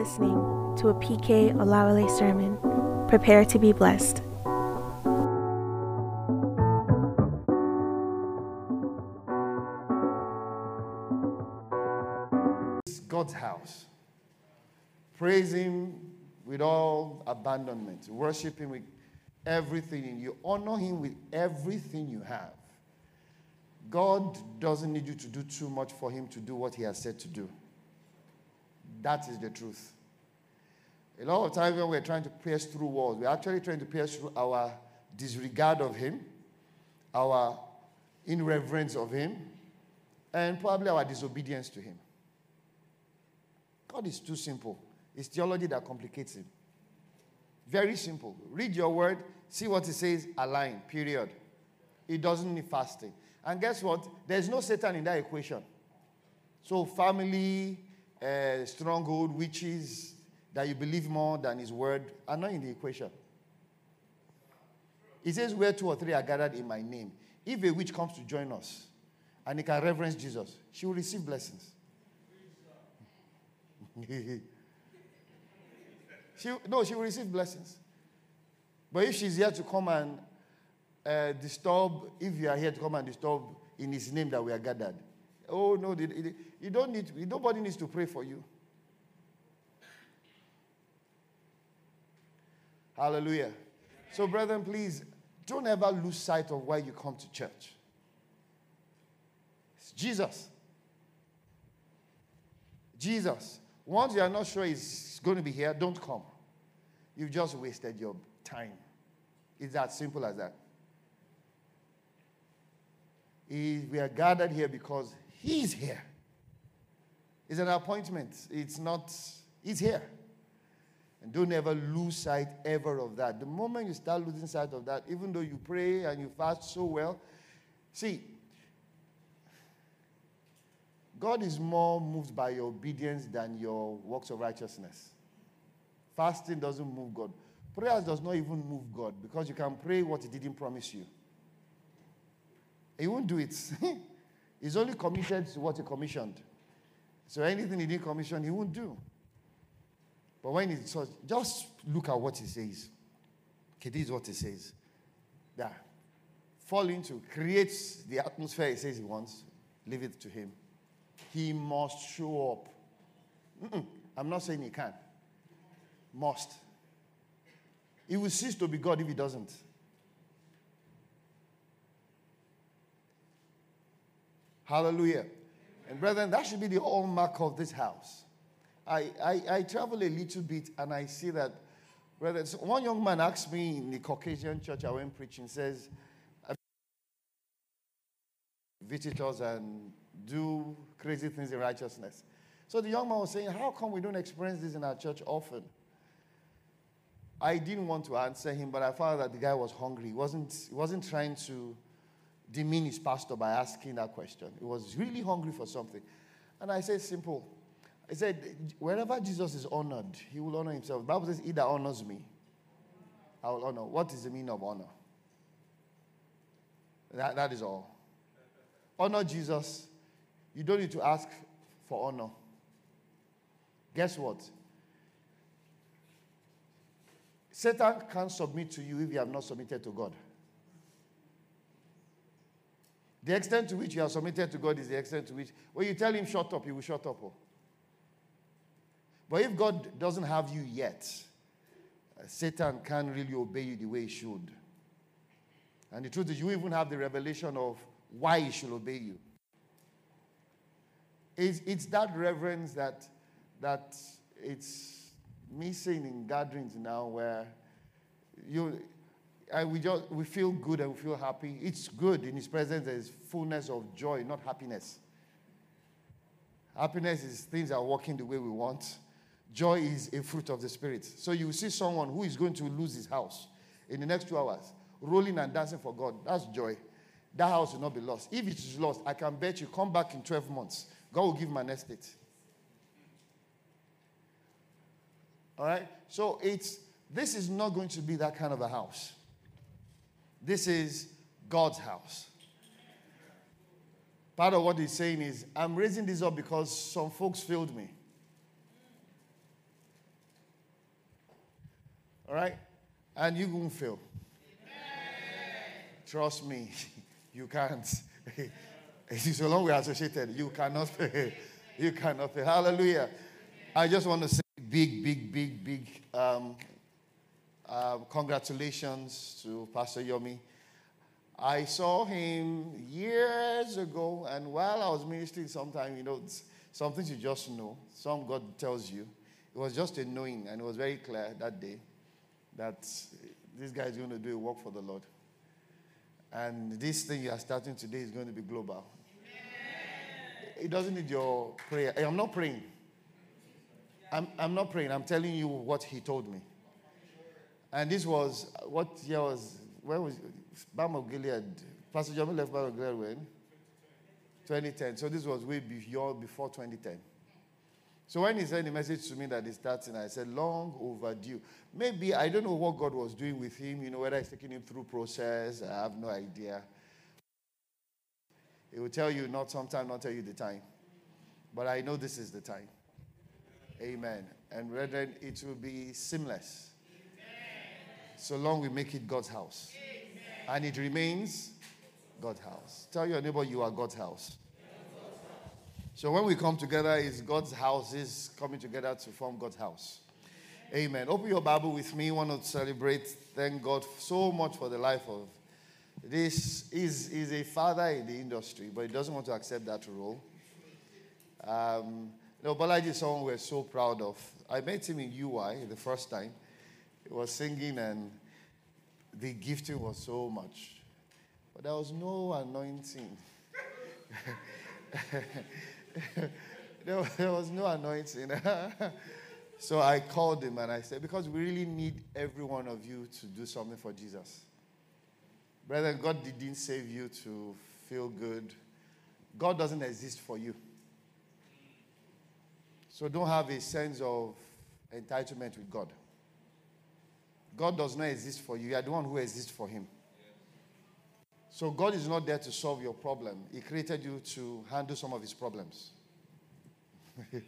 listening to a PK Olawale sermon. Prepare to be blessed. God's house. Praise Him with all abandonment. Worship Him with everything in you. Honor Him with everything you have. God doesn't need you to do too much for Him to do what He has said to do. That is the truth. A lot of times when we're trying to pierce through walls, we're actually trying to pierce through our disregard of Him, our irreverence of Him, and probably our disobedience to Him. God is too simple. It's theology that complicates Him. Very simple. Read your word, see what it says, align, period. It doesn't need fasting. And guess what? There's no Satan in that equation. So, family, uh, stronghold, witches, that you believe more than his word are not in the equation. He says, Where two or three are gathered in my name. If a witch comes to join us and he can reverence Jesus, she will receive blessings. she, no, she will receive blessings. But if she's here to come and uh, disturb, if you are here to come and disturb in his name that we are gathered, oh no, you don't need, nobody needs to pray for you. Hallelujah. So, brethren, please don't ever lose sight of why you come to church. It's Jesus. Jesus. Once you are not sure he's going to be here, don't come. You've just wasted your time. It's that simple as that. He, we are gathered here because he's here. It's an appointment. It's not, he's here. And don't ever lose sight ever of that. The moment you start losing sight of that, even though you pray and you fast so well, see, God is more moved by your obedience than your works of righteousness. Fasting doesn't move God. Prayers does not even move God because you can pray what He didn't promise you. He won't do it. He's only committed to what He commissioned. So anything He didn't commission, He won't do. But when it says, just look at what he says. Okay, this is what he says. That fall into, creates the atmosphere he says he wants, leave it to him. He must show up. Mm-mm, I'm not saying he can. Must. He will cease to be God if he doesn't. Hallelujah. And brethren, that should be the hallmark of this house. I, I, I travel a little bit and I see that, brother, so one young man asked me in the Caucasian church I went preaching, says, visitors and do crazy things in righteousness. So the young man was saying, How come we don't experience this in our church often? I didn't want to answer him, but I found that the guy was hungry. He wasn't, he wasn't trying to demean his pastor by asking that question. He was really hungry for something. And I said, Simple. I said, wherever Jesus is honored, he will honor himself. The Bible says, He that honors me, I will honor. What is the meaning of honor? That, that is all. Honor Jesus. You don't need to ask for honor. Guess what? Satan can't submit to you if you have not submitted to God. The extent to which you are submitted to God is the extent to which, when you tell him shut up, he will shut up. Oh. But if God doesn't have you yet, uh, Satan can't really obey you the way he should. And the truth is, you even have the revelation of why he should obey you. It's, it's that reverence that, that it's missing in gatherings now where you, we, just, we feel good and we feel happy. It's good in his presence, there's fullness of joy, not happiness. Happiness is things are working the way we want Joy is a fruit of the Spirit. So you see someone who is going to lose his house in the next two hours, rolling and dancing for God. That's joy. That house will not be lost. If it is lost, I can bet you come back in 12 months. God will give him an estate. All right? So it's this is not going to be that kind of a house. This is God's house. Part of what he's saying is, I'm raising this up because some folks failed me. All right? And you won't fail. Trust me, you can't. so long we're associated, you cannot fail. You cannot fail. Hallelujah. I just want to say big, big, big, big um, uh, congratulations to Pastor Yomi. I saw him years ago, and while I was ministering, sometime, you know, some things you just know. Some God tells you. It was just a knowing, and it was very clear that day that this guy is going to do a work for the Lord. And this thing you are starting today is going to be global. Amen. It doesn't need your prayer. I'm not praying. I'm, I'm not praying. I'm telling you what he told me. And this was what year was, where was Balm of Gilead? Pastor John left Balm of Gilead when? 2010. So this was way before 2010. So when he sent the message to me that he's starting, I said, long overdue. Maybe, I don't know what God was doing with him, you know, whether he's taking him through process, I have no idea. He will tell you not sometime, not tell you the time. But I know this is the time. Amen. And brethren, it will be seamless. Amen. So long we make it God's house. Amen. And it remains God's house. Tell your neighbor you are God's house. So when we come together, is God's house is coming together to form God's house. Amen. Open your Bible with me. Want to celebrate. Thank God so much for the life of this. Is is a father in the industry, but he doesn't want to accept that role. Um, no, Bolaji is someone we're so proud of. I met him in UI the first time. He was singing, and the gifting was so much, but there was no anointing. there, there was no anointing. so I called him and I said, because we really need every one of you to do something for Jesus. Brother, God didn't save you to feel good. God doesn't exist for you. So don't have a sense of entitlement with God. God does not exist for you. You are the one who exists for Him. So God is not there to solve your problem. He created you to handle some of his problems. do,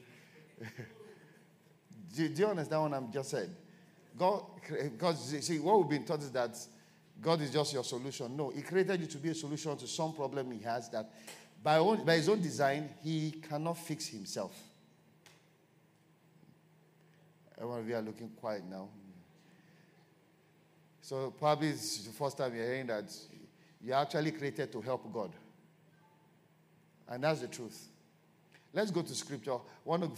do, you understand what I'm just said? God, because see, what we've been taught is that God is just your solution. No, He created you to be a solution to some problem He has that by, own, by His own design, He cannot fix Himself. Everyone of you are looking quiet now. So probably it's the first time you're hearing that you're actually created to help God. And that's the truth. Let's go to scripture. I want to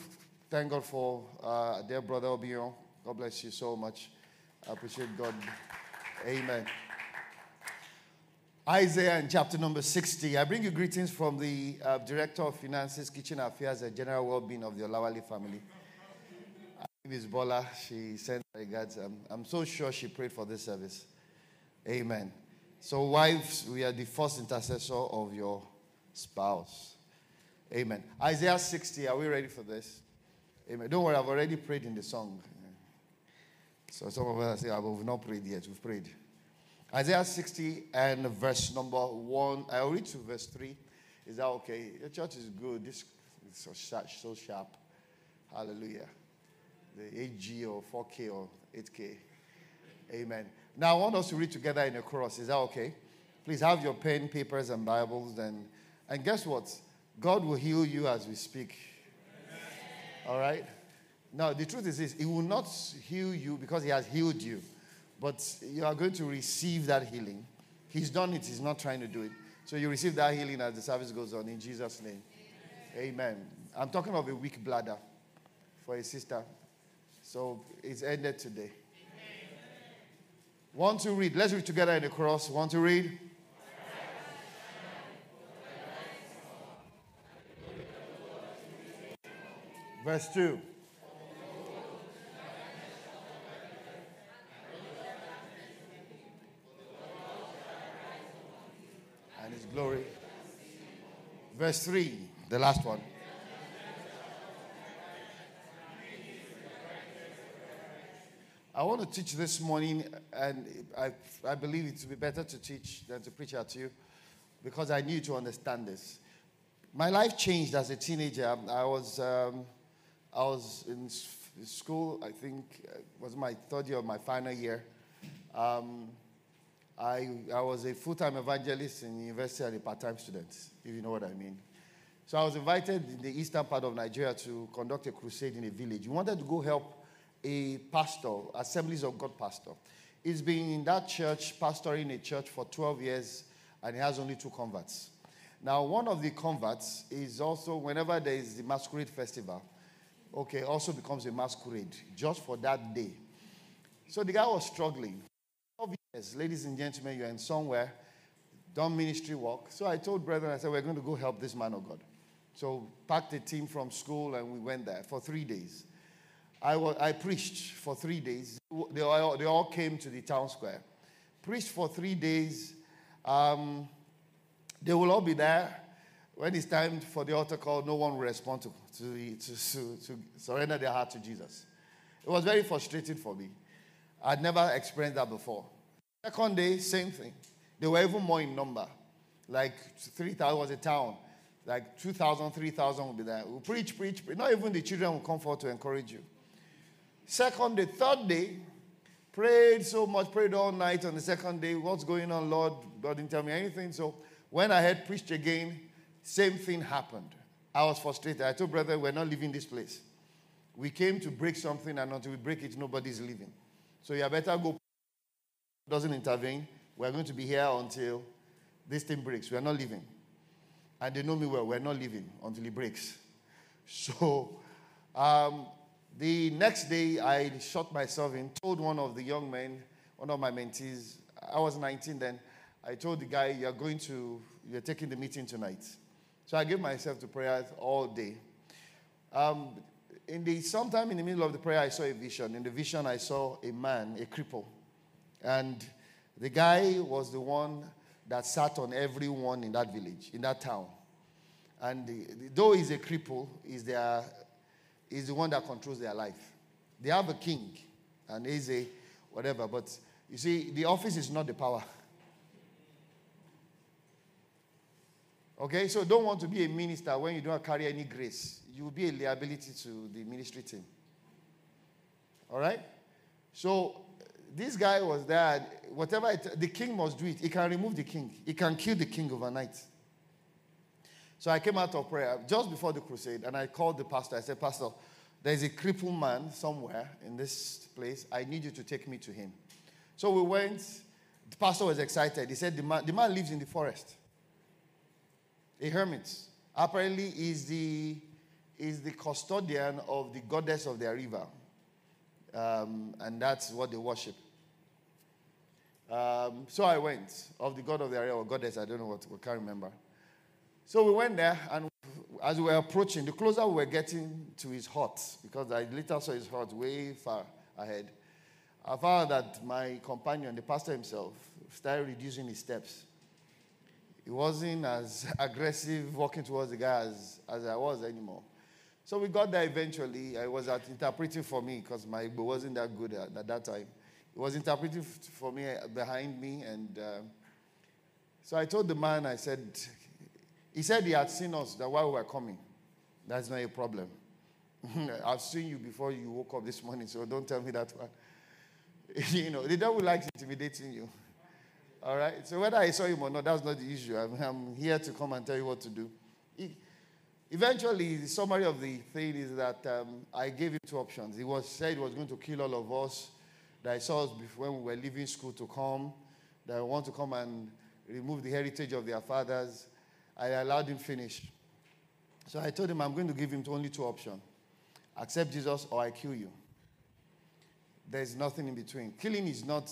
thank God for uh, dear brother Obion. God bless you so much. I appreciate God. Amen. Isaiah in chapter number 60. I bring you greetings from the uh, Director of Finances, Kitchen Affairs, and General Well-being of the Olawale family. Miss Bola, she sent her regards. I'm, I'm so sure she prayed for this service. Amen. So, wives, we are the first intercessor of your spouse. Amen. Isaiah 60, are we ready for this? Amen. Don't worry, I've already prayed in the song. So some of us say, oh, we've not prayed yet. We've prayed. Isaiah 60 and verse number 1. I'll read to verse 3. Is that okay? The church is good. This is. So sharp. Hallelujah. The 8G or 4K or 8K. Amen. Now, I want us to read together in a chorus. Is that okay? Please have your pen, papers, and Bibles. And, and guess what? God will heal you as we speak. All right? Now, the truth is this He will not heal you because He has healed you, but you are going to receive that healing. He's done it, He's not trying to do it. So you receive that healing as the service goes on in Jesus' name. Amen. Amen. I'm talking of a weak bladder for a sister. So it's ended today. Want to read? Let's read together in the cross. Want to read? Verse 2. And his glory. Verse 3, the last one. Want to teach this morning, and I, I believe it to be better to teach than to preach at you because I need to understand this. My life changed as a teenager. I was, um, I was in school, I think, uh, was my third year of my final year. Um, I, I was a full time evangelist in university and a part time student, if you know what I mean. So I was invited in the eastern part of Nigeria to conduct a crusade in a village. We wanted to go help a pastor, Assemblies of God pastor. He's been in that church, pastoring a church for 12 years, and he has only two converts. Now, one of the converts is also, whenever there is the masquerade festival, okay, also becomes a masquerade just for that day. So the guy was struggling. 12 years, ladies and gentlemen, you're in somewhere, done ministry work. So I told brethren, I said, we're going to go help this man of God. So packed a team from school and we went there for three days. I, was, I preached for three days. They all, they all came to the town square. Preached for three days. Um, they will all be there. When it's time for the altar call, no one will respond to, to, the, to, to, to surrender their heart to Jesus. It was very frustrating for me. I'd never experienced that before. Second day, same thing. They were even more in number. Like 3,000 was a town. Like 2,000, 3,000 will be there. We'll preach, preach, preach. Not even the children will come forward to encourage you. Second day, third day, prayed so much, prayed all night on the second day. What's going on, Lord? God didn't tell me anything. So when I had preached again, same thing happened. I was frustrated. I told brother, we're not leaving this place. We came to break something, and until we break it, nobody's leaving. So you better go. Doesn't intervene. We're going to be here until this thing breaks. We are not leaving. And they know me well. We're not leaving until it breaks. So um, the next day, I shot myself in, told one of the young men, one of my mentees, I was 19 then, I told the guy, You're going to, you're taking the meeting tonight. So I gave myself to prayer all day. Um, in the, sometime in the middle of the prayer, I saw a vision. In the vision, I saw a man, a cripple. And the guy was the one that sat on everyone in that village, in that town. And the, though he's a cripple, he's their is the one that controls their life. They have a king and he's a whatever, but you see, the office is not the power. Okay, so don't want to be a minister when you don't carry any grace. You will be a liability to the ministry team. All right? So this guy was there. Whatever it, the king must do it. He can remove the king. He can kill the king overnight. So I came out of prayer just before the crusade and I called the pastor. I said, Pastor, there's a crippled man somewhere in this place. I need you to take me to him. So we went. The pastor was excited. He said, The man, the man lives in the forest, a hermit. Apparently, is the, is the custodian of the goddess of their river. Um, and that's what they worship. Um, so I went, of the god of the river, or goddess, I don't know what, I can't remember. So we went there, and as we were approaching, the closer we were getting to his hut, because I later saw his hut way far ahead, I found that my companion, the pastor himself, started reducing his steps. He wasn't as aggressive walking towards the guy as, as I was anymore. So we got there eventually. I was at interpreting for me because my Igbo wasn't that good at, at, that time. He was interpreting for me behind me. And uh, so I told the man, I said, he said he had seen us that while we were coming. That's not a problem. I've seen you before you woke up this morning, so don't tell me that one. you know, the devil likes intimidating you. All right? So whether I saw him or not, that's not the issue. I'm, I'm here to come and tell you what to do. He, eventually, the summary of the thing is that um, I gave him two options. He was said he was going to kill all of us. That I saw us before when we were leaving school to come. That want to come and remove the heritage of their fathers I allowed him finish. So I told him I'm going to give him only two options accept Jesus or I kill you. There's nothing in between. Killing is not,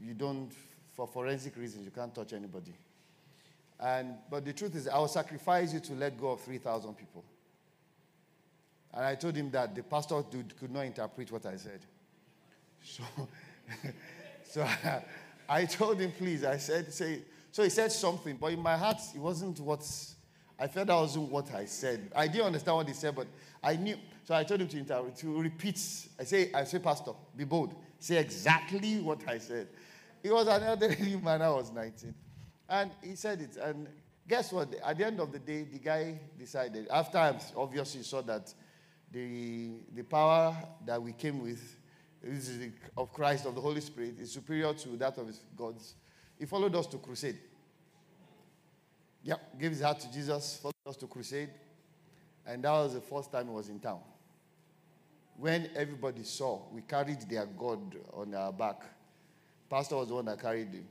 you don't, for forensic reasons, you can't touch anybody. And, but the truth is, I will sacrifice you to let go of 3,000 people. And I told him that the pastor could not interpret what I said. So, so I, I told him, please, I said, say, so he said something, but in my heart, it wasn't what I felt that wasn't what I said. I didn't understand what he said, but I knew. So I told him to, to repeat. I say, I say, Pastor, be bold. Say exactly what I said. He was an elderly man. I was 19. And he said it. And guess what? At the end of the day, the guy decided, after obviously saw that the, the power that we came with is of Christ, of the Holy Spirit, is superior to that of his God's. He followed us to crusade. Yeah, gave his heart to Jesus, followed us to crusade. And that was the first time he was in town. When everybody saw, we carried their God on our back. Pastor was the one that carried him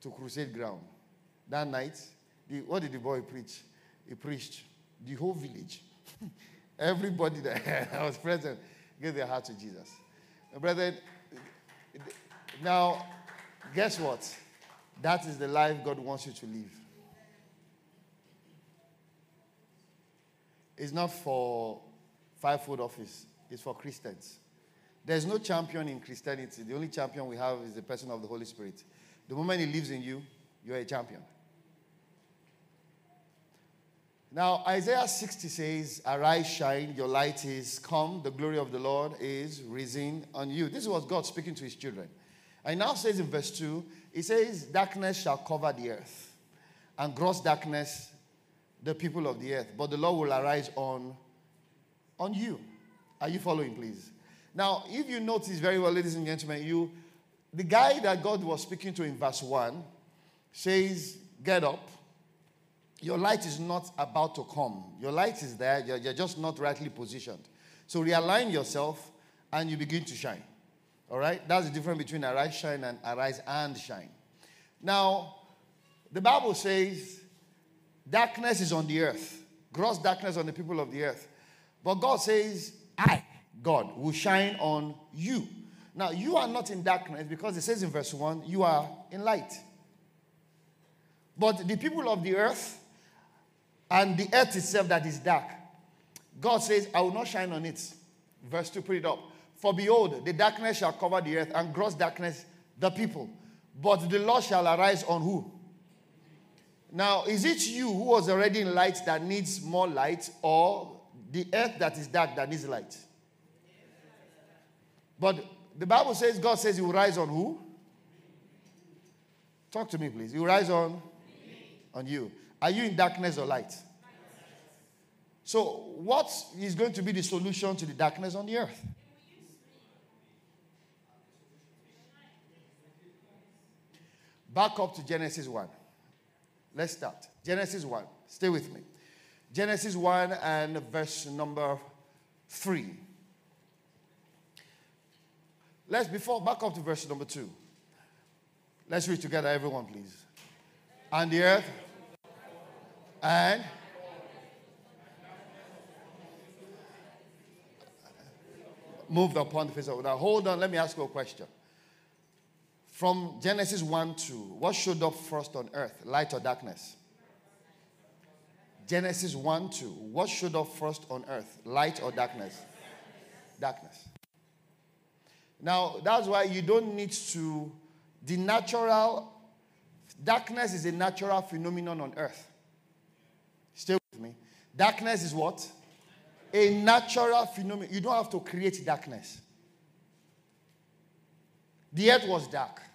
to crusade ground. That night, the, what did the boy preach? He preached the whole village. Everybody that was present gave their heart to Jesus. Brethren, now, guess what? That is the life God wants you to live. It's not for five-fold office, it's for Christians. There's no champion in Christianity. The only champion we have is the person of the Holy Spirit. The moment he lives in you, you're a champion. Now, Isaiah 60 says, Arise, shine, your light is come, the glory of the Lord is risen on you. This was God speaking to his children. And now says in verse 2, he says, Darkness shall cover the earth, and gross darkness the people of the earth, but the Lord will arise on, on you. Are you following, please? Now, if you notice very well, ladies and gentlemen, you the guy that God was speaking to in verse 1 says, Get up. Your light is not about to come. Your light is there, you're, you're just not rightly positioned. So realign yourself and you begin to shine. All right? That's the difference between arise, shine, and arise and shine. Now, the Bible says darkness is on the earth, gross darkness on the people of the earth. But God says, I, God, will shine on you. Now, you are not in darkness because it says in verse 1, you are in light. But the people of the earth and the earth itself that is dark, God says, I will not shine on it. Verse 2, put it up. For behold, the darkness shall cover the earth, and gross darkness the people. But the Lord shall arise on who? Now, is it you who was already in light that needs more light, or the earth that is dark that needs light? But the Bible says God says He will rise on who? Talk to me, please. He will rise on on you. Are you in darkness or light? So, what is going to be the solution to the darkness on the earth? Back up to Genesis 1. Let's start. Genesis 1. Stay with me. Genesis 1 and verse number 3. Let's, before, back up to verse number 2. Let's read together, everyone, please. And the earth and moved upon the face of the Now, hold on, let me ask you a question. From Genesis 1 2, what showed up first on earth, light or darkness? Genesis 1 2, what showed up first on earth, light or darkness? Darkness. Now, that's why you don't need to, the natural, darkness is a natural phenomenon on earth. Stay with me. Darkness is what? A natural phenomenon. You don't have to create darkness. The earth was dark.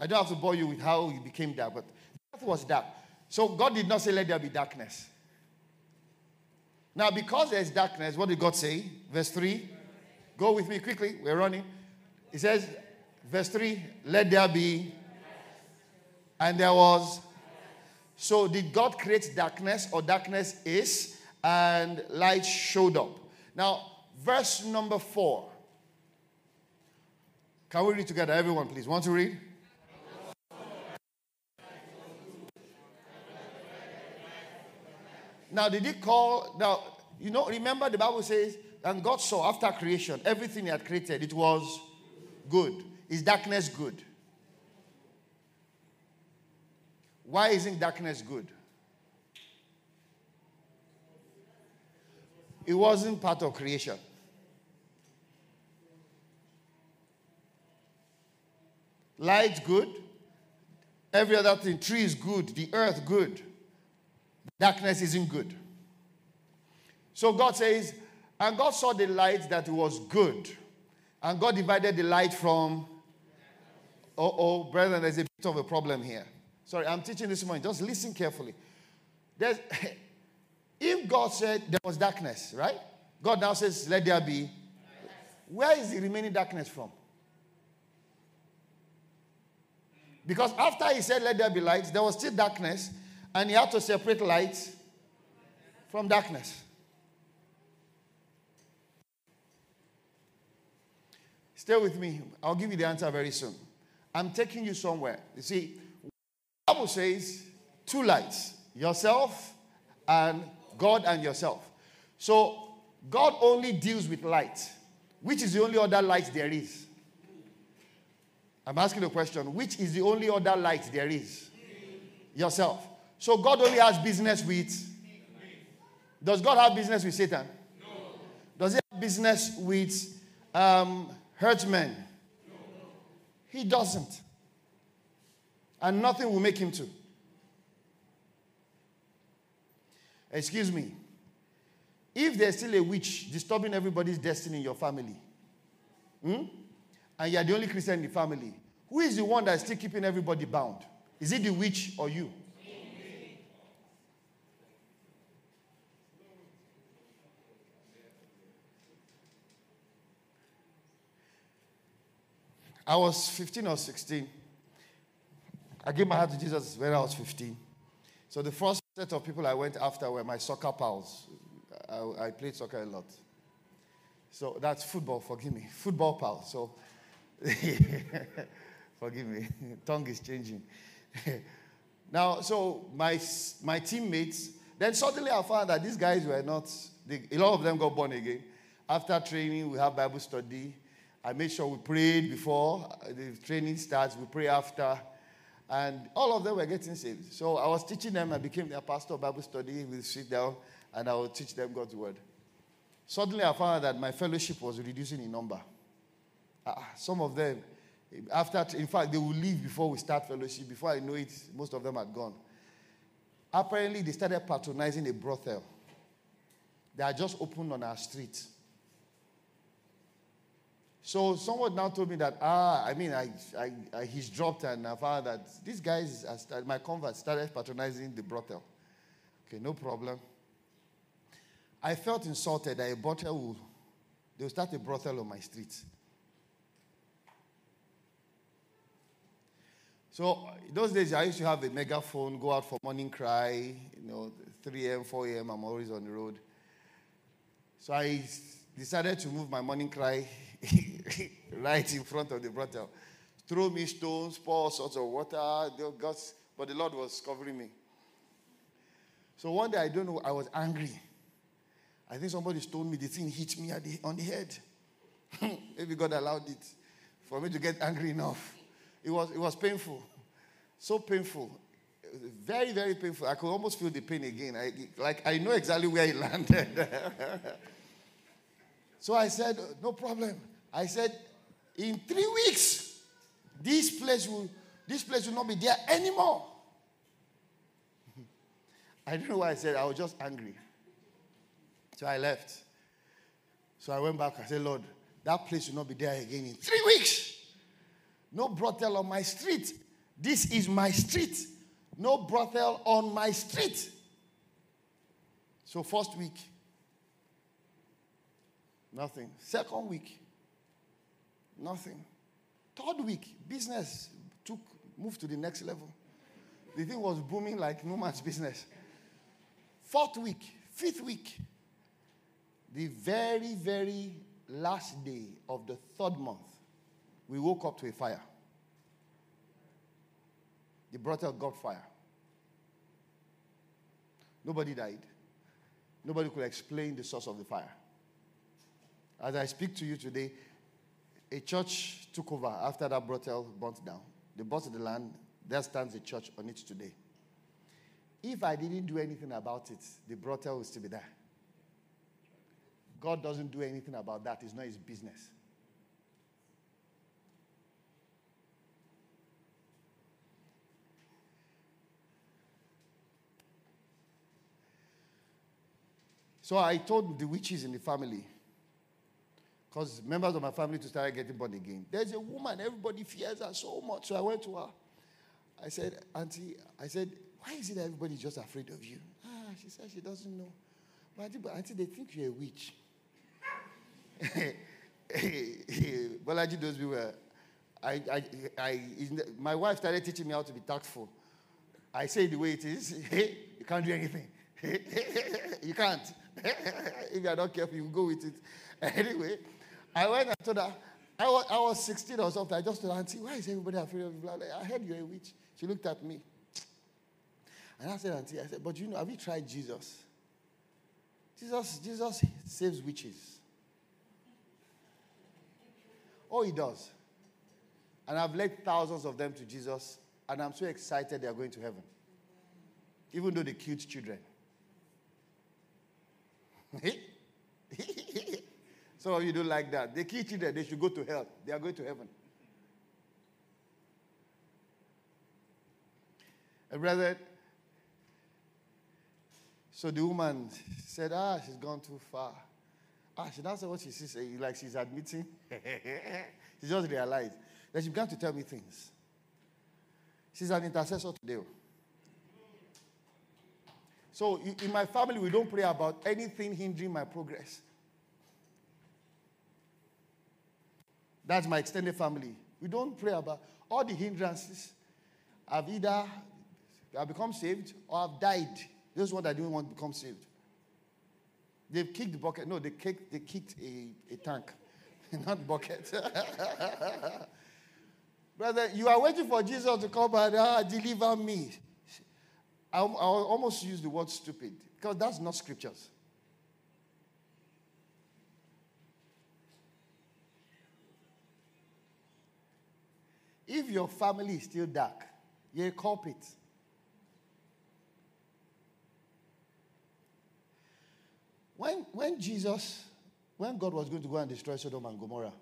I don't have to bore you with how it became dark, but the earth was dark. So God did not say, Let there be darkness. Now, because there's darkness, what did God say? Verse 3. Go with me quickly. We're running. He says, verse 3 Let there be. And there was. So, did God create darkness or darkness is? And light showed up. Now, verse number 4. Can we read together? Everyone, please. Want to read? Now, did he call? Now, you know, remember the Bible says, and God saw after creation, everything He had created, it was good. Is darkness good? Why isn't darkness good? It wasn't part of creation. Light good. Every other thing, tree is good, the earth good. Darkness isn't good. So God says, and God saw the light that was good. And God divided the light from. Oh, oh, brethren, there's a bit of a problem here. Sorry, I'm teaching this morning. Just listen carefully. There's, If God said there was darkness, right? God now says, let there be. Where is the remaining darkness from? Because after he said, let there be light, there was still darkness, and he had to separate light from darkness. Stay with me. I'll give you the answer very soon. I'm taking you somewhere. You see, the Bible says two lights yourself and God and yourself. So God only deals with light, which is the only other light there is. I'm asking a question which is the only other light there is? Yourself. So God only has business with. Does God have business with Satan? No. Does he have business with um, herdsmen? No. He doesn't. And nothing will make him to. Excuse me. If there's still a witch disturbing everybody's destiny in your family, hmm? and you're the only Christian in the family, who is the one that's still keeping everybody bound? Is it the witch or you? I was 15 or 16. I gave my heart to Jesus when I was 15. So the first set of people I went after were my soccer pals. I, I played soccer a lot. So that's football, forgive me. Football pals. So forgive me. Tongue is changing. now, so my, my teammates, then suddenly I found that these guys were not, they, a lot of them got born again. After training, we have Bible study. I made sure we prayed before the training starts, we pray after. And all of them were getting saved. So I was teaching them. I became their pastor of Bible study. We sit down and I would teach them God's word. Suddenly I found that my fellowship was reducing in number. Uh, some of them, after, in fact, they will leave before we start fellowship. Before I know it, most of them had gone. Apparently, they started patronizing a brothel. They had just opened on our street. So someone now told me that, ah, I mean, I, I, I he's dropped and I found that these guys, started, my convert started patronizing the brothel. Okay, no problem. I felt insulted that a brothel will, they will start a brothel on my street. So those days I used to have a megaphone, go out for morning cry, you know, 3 a.m., 4 a.m., I'm always on the road. So I decided to move my morning cry right in front of the brothel. Throw me stones, pour all sorts of water, but the Lord was covering me. So one day, I don't know, I was angry. I think somebody told me the thing hit me the, on the head. Maybe God allowed it for me to get angry enough. It was, it was painful. So painful. Very, very painful. I could almost feel the pain again. I, like, I know exactly where it landed. so I said, No problem. I said, In three weeks, this place will, this place will not be there anymore. I don't know why I said I was just angry. So I left. So I went back. I said, Lord, that place will not be there again in three weeks. No brothel on my street. This is my street. No brothel on my street. So, first week, nothing. Second week, nothing. Third week, business took moved to the next level. The thing was booming like no man's business. Fourth week, fifth week, the very, very last day of the third month, we woke up to a fire. The brothel got fire. Nobody died. Nobody could explain the source of the fire. As I speak to you today, a church took over after that brothel burnt down. They bought the land. There stands a church on it today. If I didn't do anything about it, the brothel would still be there. God doesn't do anything about that. It's not his business. So I told the witches in the family, because members of my family to start getting born again. There's a woman, everybody fears her so much. So I went to her. I said, Auntie, I said, why is it that everybody's just afraid of you? Ah, she said she doesn't know. But auntie, but auntie, they think you're a witch. Bolaji me well. I, I, I, my wife started teaching me how to be tactful. I say the way it is. you can't do anything. you can't. if you are not careful, you go with it. Anyway, I went and told her, I was, I was 16 or something. I just told Auntie, why is everybody afraid of you? I heard you're a witch. She looked at me. And I said, Auntie, I said, but you know, have you tried Jesus? Jesus, Jesus saves witches. Oh, he does. And I've led thousands of them to Jesus, and I'm so excited they are going to heaven. Even though they killed children. Some of you don't like that. They kill children, they should go to hell. They are going to heaven. And brother, so the woman said, Ah, she's gone too far. Ah, she doesn't say what she sees, like she's admitting. she just realized. Then she began to tell me things. She's an intercessor today. So in my family, we don't pray about anything hindering my progress. That's my extended family. We don't pray about all the hindrances. I've either I've become saved or I've died. Those ones that didn't want to become saved. They've kicked the bucket. No, they kicked, they kicked a, a tank, not bucket. Brother, you are waiting for Jesus to come and ah, deliver me. I, I almost use the word stupid because that's not scriptures. If your family is still dark, you're a culprit. When, when Jesus, when God was going to go and destroy Sodom and Gomorrah,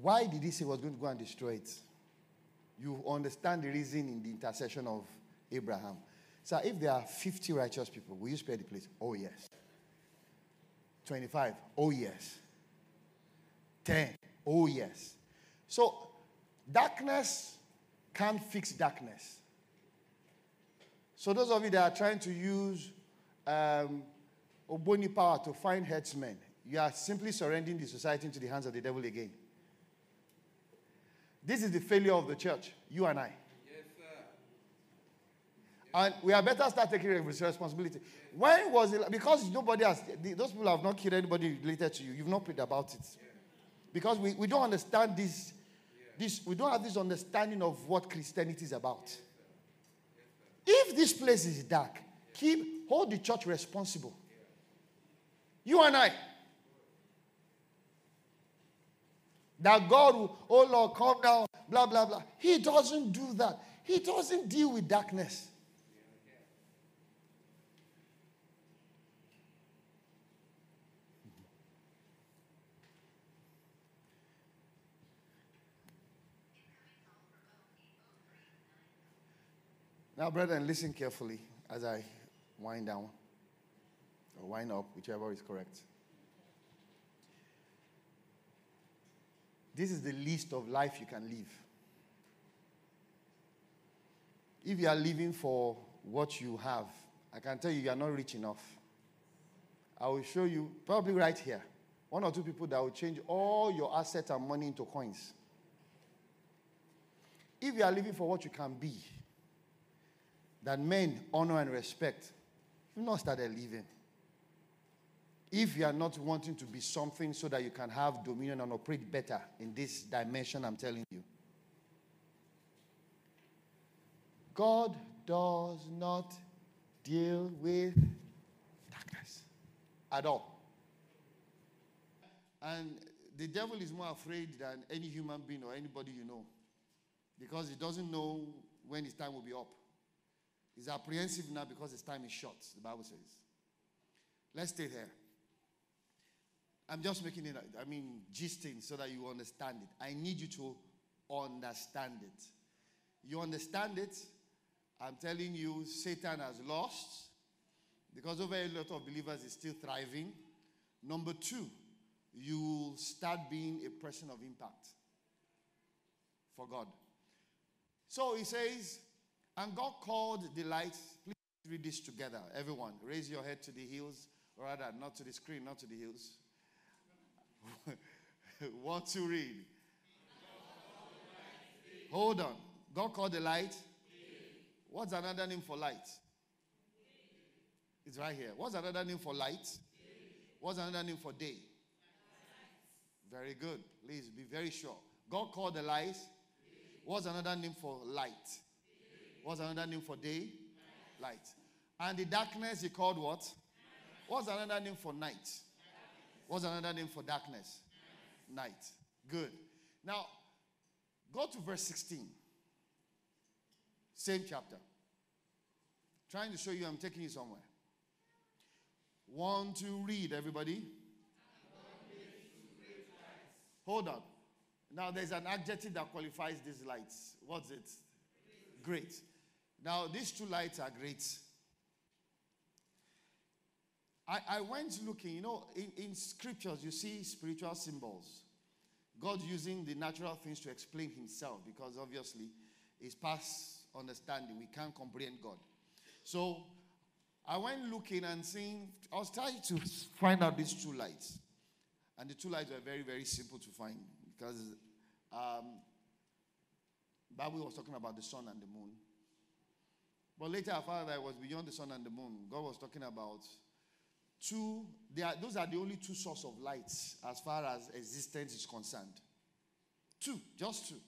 why did he say he was going to go and destroy it? You understand the reason in the intercession of Abraham. So if there are 50 righteous people, will you spare the place? Oh, yes. 25. Oh, yes. 10. Oh, yes. So Darkness can't fix darkness. So, those of you that are trying to use um, Ogboni power to find headsmen, you are simply surrendering the society into the hands of the devil again. This is the failure of the church, you and I. Yes, sir. And we are better start taking responsibility. When was it? Because nobody has, those people have not killed anybody related to you. You've not prayed about it. Because we, we don't understand this this, we don't have this understanding of what Christianity is about. If this place is dark, keep hold the church responsible. You and I. That God will, oh Lord, come down, blah, blah, blah. He doesn't do that. He doesn't deal with darkness. Now, brethren, listen carefully as I wind down or wind up, whichever is correct. This is the least of life you can live. If you are living for what you have, I can tell you you are not rich enough. I will show you, probably right here, one or two people that will change all your assets and money into coins. If you are living for what you can be, that men honor and respect, you've not started living. If you are not wanting to be something so that you can have dominion and operate better in this dimension, I'm telling you. God does not deal with darkness at all. And the devil is more afraid than any human being or anybody you know because he doesn't know when his time will be up. He's apprehensive now because his time is short, the Bible says. Let's stay there. I'm just making it, I mean, gisting so that you understand it. I need you to understand it. You understand it, I'm telling you, Satan has lost because over a lot of believers is still thriving. Number two, you will start being a person of impact for God. So he says, and God called the light. Please read this together. Everyone, raise your head to the hills, or rather, not to the screen, not to the hills. what to read? Hold on. God called the light. What's another name for light? It's right here. What's another name for light? What's another name for day? Very good. Please be very sure. God called the light. What's another name for light? What's another name for day? Light. And the darkness he called what? What's another name for night? What's another name for darkness? Night. Good. Now, go to verse 16. Same chapter. Trying to show you I'm taking you somewhere. Want to read, everybody? Hold on. Now, there's an adjective that qualifies these lights. What's it? Great. Now, these two lights are great. I, I went looking, you know, in, in scriptures, you see spiritual symbols. God using the natural things to explain himself because obviously it's past understanding. We can't comprehend God. So I went looking and seeing, I was trying to find out these two lights. And the two lights were very, very simple to find because um, Bible was talking about the sun and the moon. But later I found that it was beyond the sun and the moon. God was talking about two, they are, those are the only two sources of light as far as existence is concerned. Two, just two.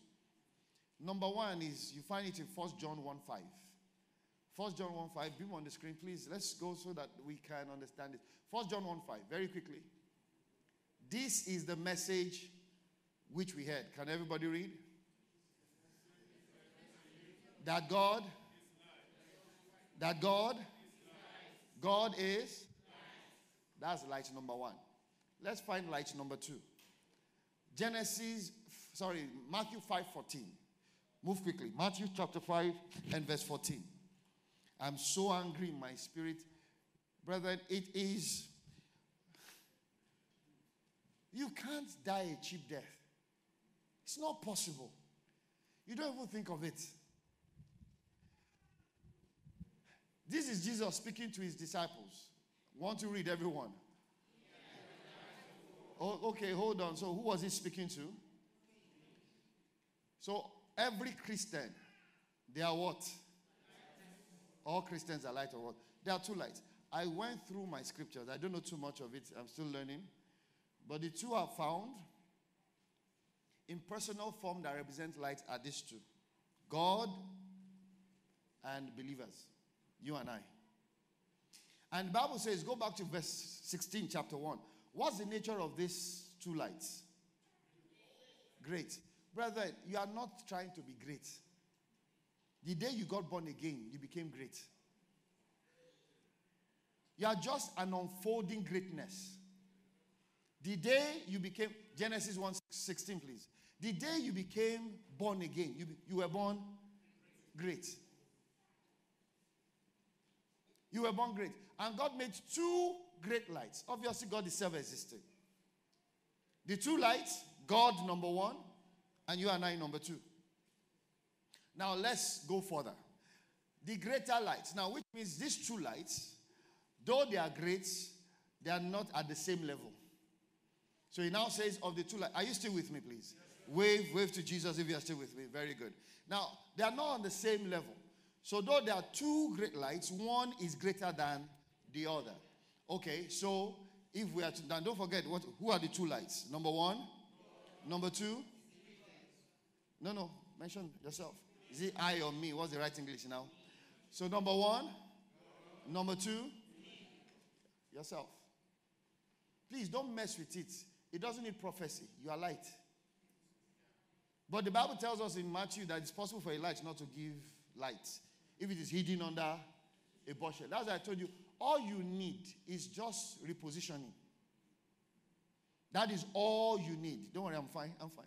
Number one is you find it in 1 John 1 5. 1 John 1 5, beam on the screen, please. Let's go so that we can understand it. 1 John 1 5, very quickly. This is the message which we heard. Can everybody read? That God, that God, God is, that's light number one. Let's find light number two. Genesis, sorry, Matthew 5 14. Move quickly. Matthew chapter 5 and verse 14. I'm so angry in my spirit. Brethren, it is. You can't die a cheap death. It's not possible. You don't even think of it. This is Jesus speaking to his disciples. Want to read everyone? Oh, okay, hold on. So, who was he speaking to? So, every Christian, they are what? All Christians are light or what? There are two lights. I went through my scriptures. I don't know too much of it. I'm still learning. But the two are found in personal form that represent light are these two God and believers, you and I. And the Bible says, go back to verse 16, chapter 1. What's the nature of these two lights? Great. Brother, you are not trying to be great. The day you got born again, you became great. You are just an unfolding greatness. The day you became, Genesis 1 16, please. The day you became born again, you, you were born great. You were born great. And God made two great lights. Obviously, God is self existing. The two lights, God number one, and you and I number two. Now let's go further. The greater lights. Now, which means these two lights, though they are great, they are not at the same level. So he now says, of the two lights, are you still with me, please? Yes, wave, wave to Jesus if you are still with me. Very good. Now, they are not on the same level. So, though there are two great lights, one is greater than the other. Okay, so if we are to, now don't forget what who are the two lights? Number one, number two. No, no, mention yourself. Is it I or me? What's the right English now? So number one, number two, yourself. Please don't mess with it. It doesn't need prophecy. You are light. But the Bible tells us in Matthew that it's possible for a light not to give light if it is hidden under a bushel. That's why I told you, all you need is just repositioning. That is all you need. Don't worry, I'm fine. I'm fine.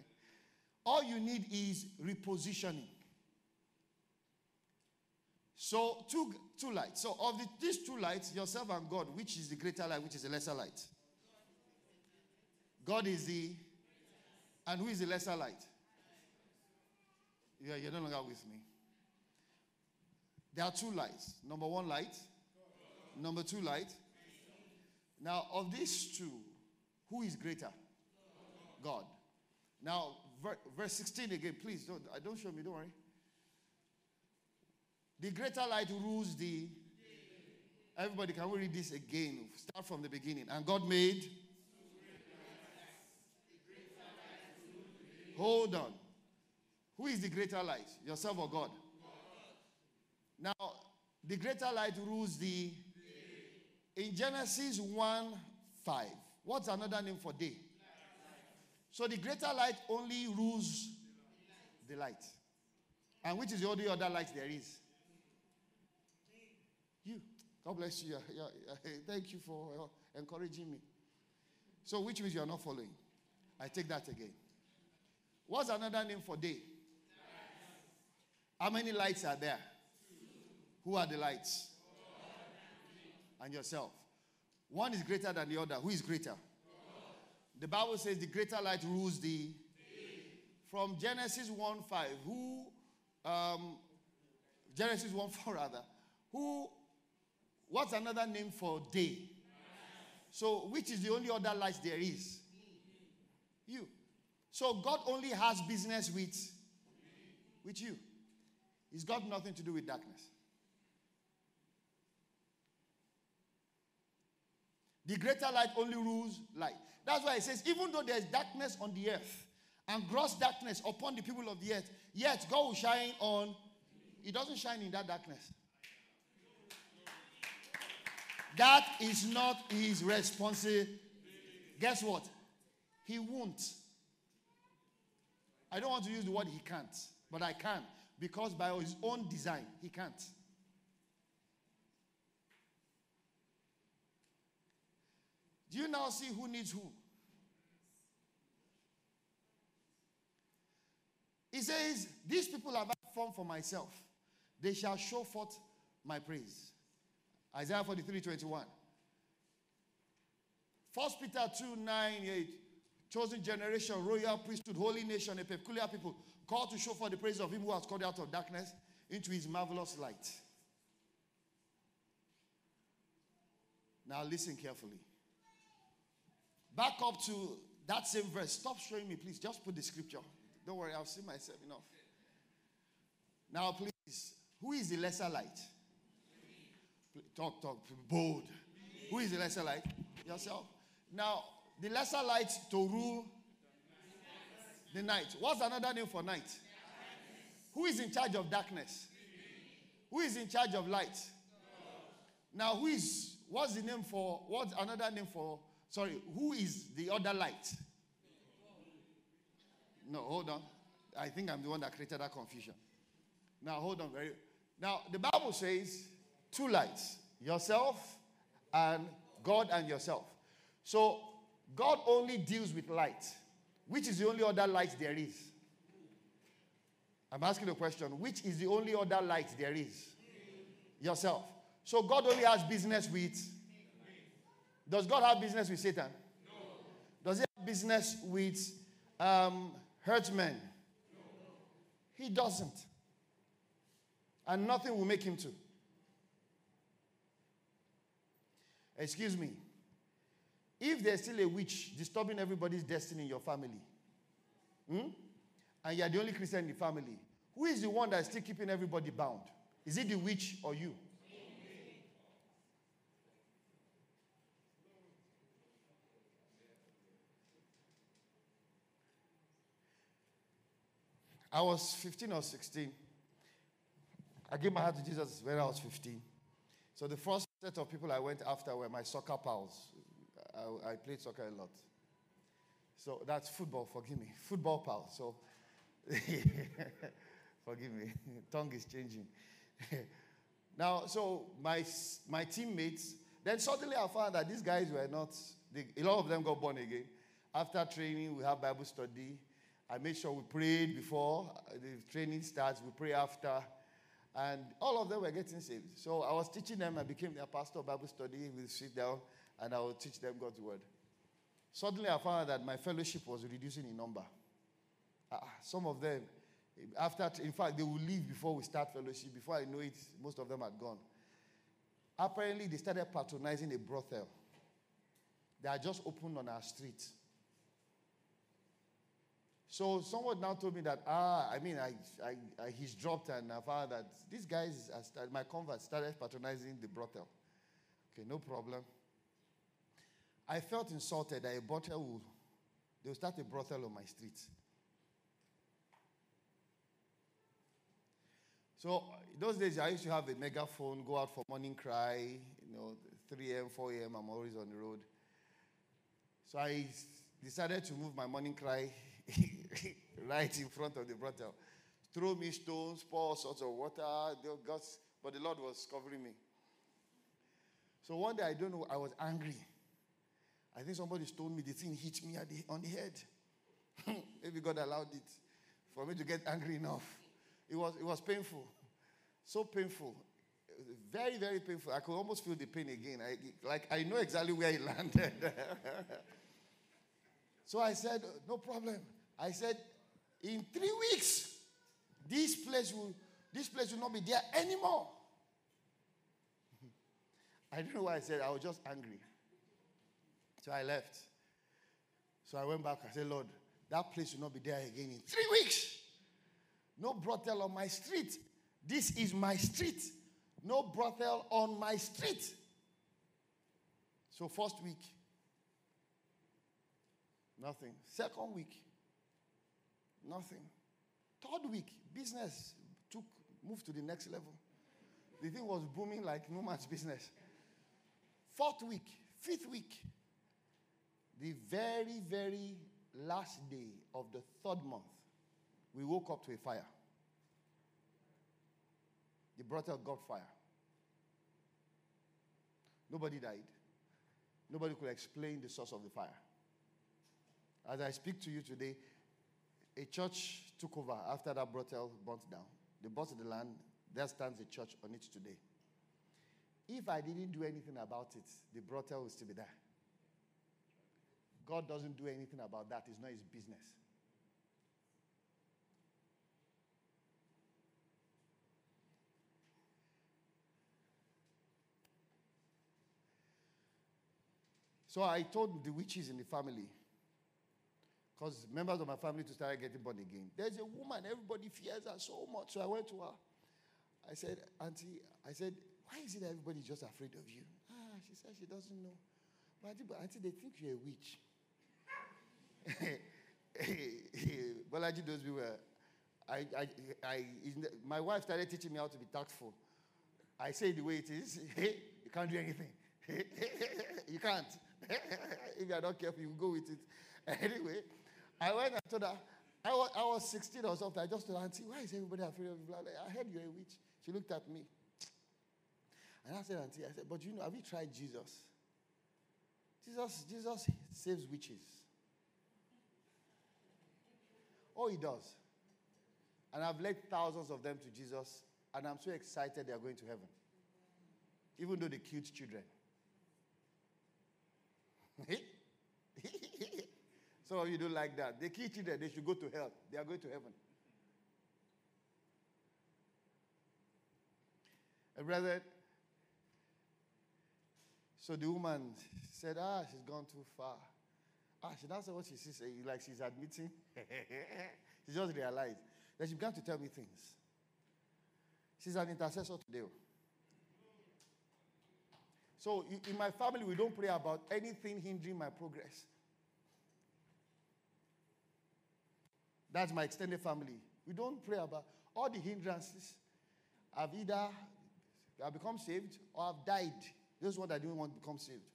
All you need is repositioning. So, two, two lights. So, of the, these two lights, yourself and God, which is the greater light, which is the lesser light? God is the, and who is the lesser light? Yeah, you're no longer with me. There are two lights. Number one, light. Number two, light. Now, of these two, who is greater? God. Now, verse 16 again, please. Don't, don't show me, don't worry. The greater light rules the. Everybody, can we read this again? Start from the beginning. And God made. Hold on. Who is the greater light? Yourself or God? Now, the greater light rules the. Day in Genesis 1 5. What's another name for day? So the greater light only rules the light. And which is the only other light there is? You. God bless you. Thank you for uh, encouraging me. So, which means you are not following? I take that again. What's another name for day? How many lights are there? Who are the lights? And yourself. One is greater than the other. Who is greater? The Bible says the greater light rules the. From Genesis 1 5, who, um, Genesis 1 4 rather, who, what's another name for day? So, which is the only other light there is? You. So, God only has business with, with you. He's got nothing to do with darkness. The greater light only rules light. That's why it says, even though there's darkness on the earth and gross darkness upon the people of the earth, yet God will shine on. He doesn't shine in that darkness. That is not his responsibility. Guess what? He won't. I don't want to use the word he can't, but I can because by his own design, he can't. Do you now see who needs who? He says, These people have I formed for myself. They shall show forth my praise. Isaiah 43 21. 1 Peter 2 9 8. Chosen generation, royal priesthood, holy nation, a peculiar people, called to show forth the praise of him who has called out of darkness into his marvelous light. Now, listen carefully. Back up to that same verse. Stop showing me, please. Just put the scripture. Don't worry, I'll see myself enough. Now, please, who is the lesser light? Talk, talk, bold. Who is the lesser light? Yourself. Now, the lesser light to rule the night. What's another name for night? Who is in charge of darkness? Who is in charge of light? Now, who is, what's the name for, what's another name for Sorry, who is the other light? No, hold on. I think I'm the one that created that confusion. Now, hold on. Very. Now, the Bible says two lights yourself and God and yourself. So, God only deals with light, which is the only other light there is. I'm asking a question which is the only other light there is? Yourself. So, God only has business with does God have business with Satan? No. Does he have business with um, herdsmen? No. He doesn't. And nothing will make him to. Excuse me. If there's still a witch disturbing everybody's destiny in your family, hmm? and you're the only Christian in the family, who is the one that's still keeping everybody bound? Is it the witch or you? I was 15 or 16. I gave my heart to Jesus when I was 15. So the first set of people I went after were my soccer pals. I, I played soccer a lot. So that's football, forgive me. Football pals. So forgive me. Tongue is changing. now, so my, my teammates, then suddenly I found that these guys were not, they, a lot of them got born again. After training, we have Bible study. I made sure we prayed before the training starts, we pray after. And all of them were getting saved. So I was teaching them. I became their pastor of Bible study. We sit down and I would teach them God's word. Suddenly I found that my fellowship was reducing in number. Uh, some of them, After, in fact, they will leave before we start fellowship. Before I know it, most of them had gone. Apparently, they started patronizing a brothel. They are just opened on our street. So someone now told me that, ah, I mean, I, I, I he's dropped and I found that these guys, started, my convert started patronizing the brothel. Okay, no problem. I felt insulted that a brothel will, they will start a brothel on my street. So those days I used to have a megaphone, go out for morning cry, you know, 3 a.m., 4 a.m., I'm always on the road. So I decided to move my morning cry right in front of the brothel. Throw me stones, pour all sorts of water, but the Lord was covering me. So one day, I don't know, I was angry. I think somebody stole me, the thing hit me the, on the head. Maybe God allowed it for me to get angry enough. It was, it was painful. So painful. Very, very painful. I could almost feel the pain again. I, like, I know exactly where it landed. so I said, No problem. I said, In three weeks, this place will, this place will not be there anymore. I don't know why I said I was just angry. So I left. So I went back. I said, Lord, that place will not be there again in three weeks. No brothel on my street. This is my street. No brothel on my street. So, first week, nothing. Second week, nothing. Third week, business took moved to the next level. The thing was booming like no man's business. Fourth week, fifth week, the very, very last day of the third month, we woke up to a fire. The brothel got fire. Nobody died. Nobody could explain the source of the fire. As I speak to you today, a church took over after that brothel burnt down. They bought the land. There stands a church on it today. If I didn't do anything about it, the brothel would still be there. God doesn't do anything about that. It's not his business. So I told the witches in the family, because members of my family to start getting born again. There's a woman, everybody fears her so much. So I went to her. I said, Auntie, I said, why is it that everybody's just afraid of you? Ah, she said she doesn't know. But Auntie, but Auntie they think you're a witch. Knows me well. I, I, I, my wife started teaching me how to be tactful. I say the way it is. You can't do anything. you can't. if you are not careful, you go with it. Anyway, I went and told her, I was, I was 16 or something. I just told her, Auntie, why is everybody afraid of you? I heard you're a witch. She looked at me. And I said, Auntie, I said, but you know, have you tried Jesus? Jesus, Jesus saves witches. Oh, he does. And I've led thousands of them to Jesus, and I'm so excited they are going to heaven. Even though they killed children. Some of you don't like that. They kill children, they should go to hell. They are going to heaven. And brother, so the woman said, Ah, she's gone too far. Ah, she now said what she sees, like she's admitting. she just realized. Then she began to tell me things. She's an intercessor today. So in my family, we don't pray about anything hindering my progress. That's my extended family. We don't pray about all the hindrances. I've either I've become saved or I've died. Those ones that didn't want to become saved.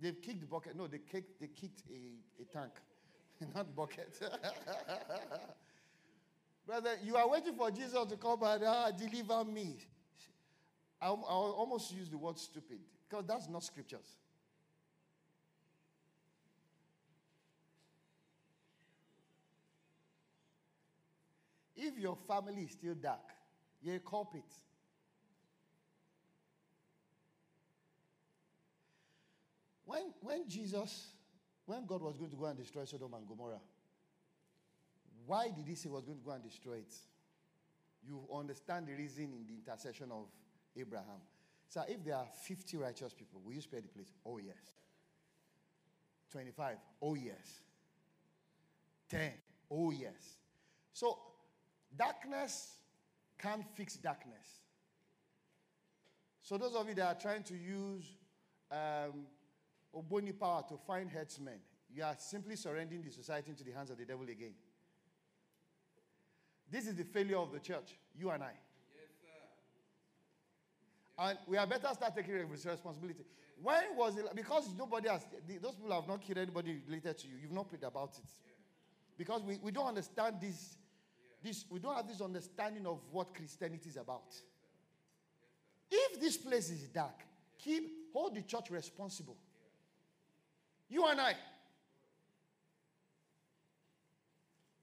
They've kicked the bucket. No, they kicked, they kicked a, a tank, not bucket. Brother, you are waiting for Jesus to come and ah, deliver me. I, I almost use the word stupid because that's not scriptures. If your family is still dark, you're a culprit. When, when Jesus, when God was going to go and destroy Sodom and Gomorrah, Why did he say he was going to go and destroy it? You understand the reason in the intercession of Abraham. So if there are 50 righteous people, will you spare the place? Oh, yes. 25. Oh, yes. 10. Oh, yes. So darkness can't fix darkness. So those of you that are trying to use um, Ogboni power to find herdsmen, you are simply surrendering the society into the hands of the devil again. This is the failure of the church, you and I. Yes, sir. And we are better start taking responsibility. When was it? Because nobody has, those people have not killed anybody related to you. You've not prayed about it. Because we, we don't understand this, this, we don't have this understanding of what Christianity is about. If this place is dark, keep, hold the church responsible. You and I.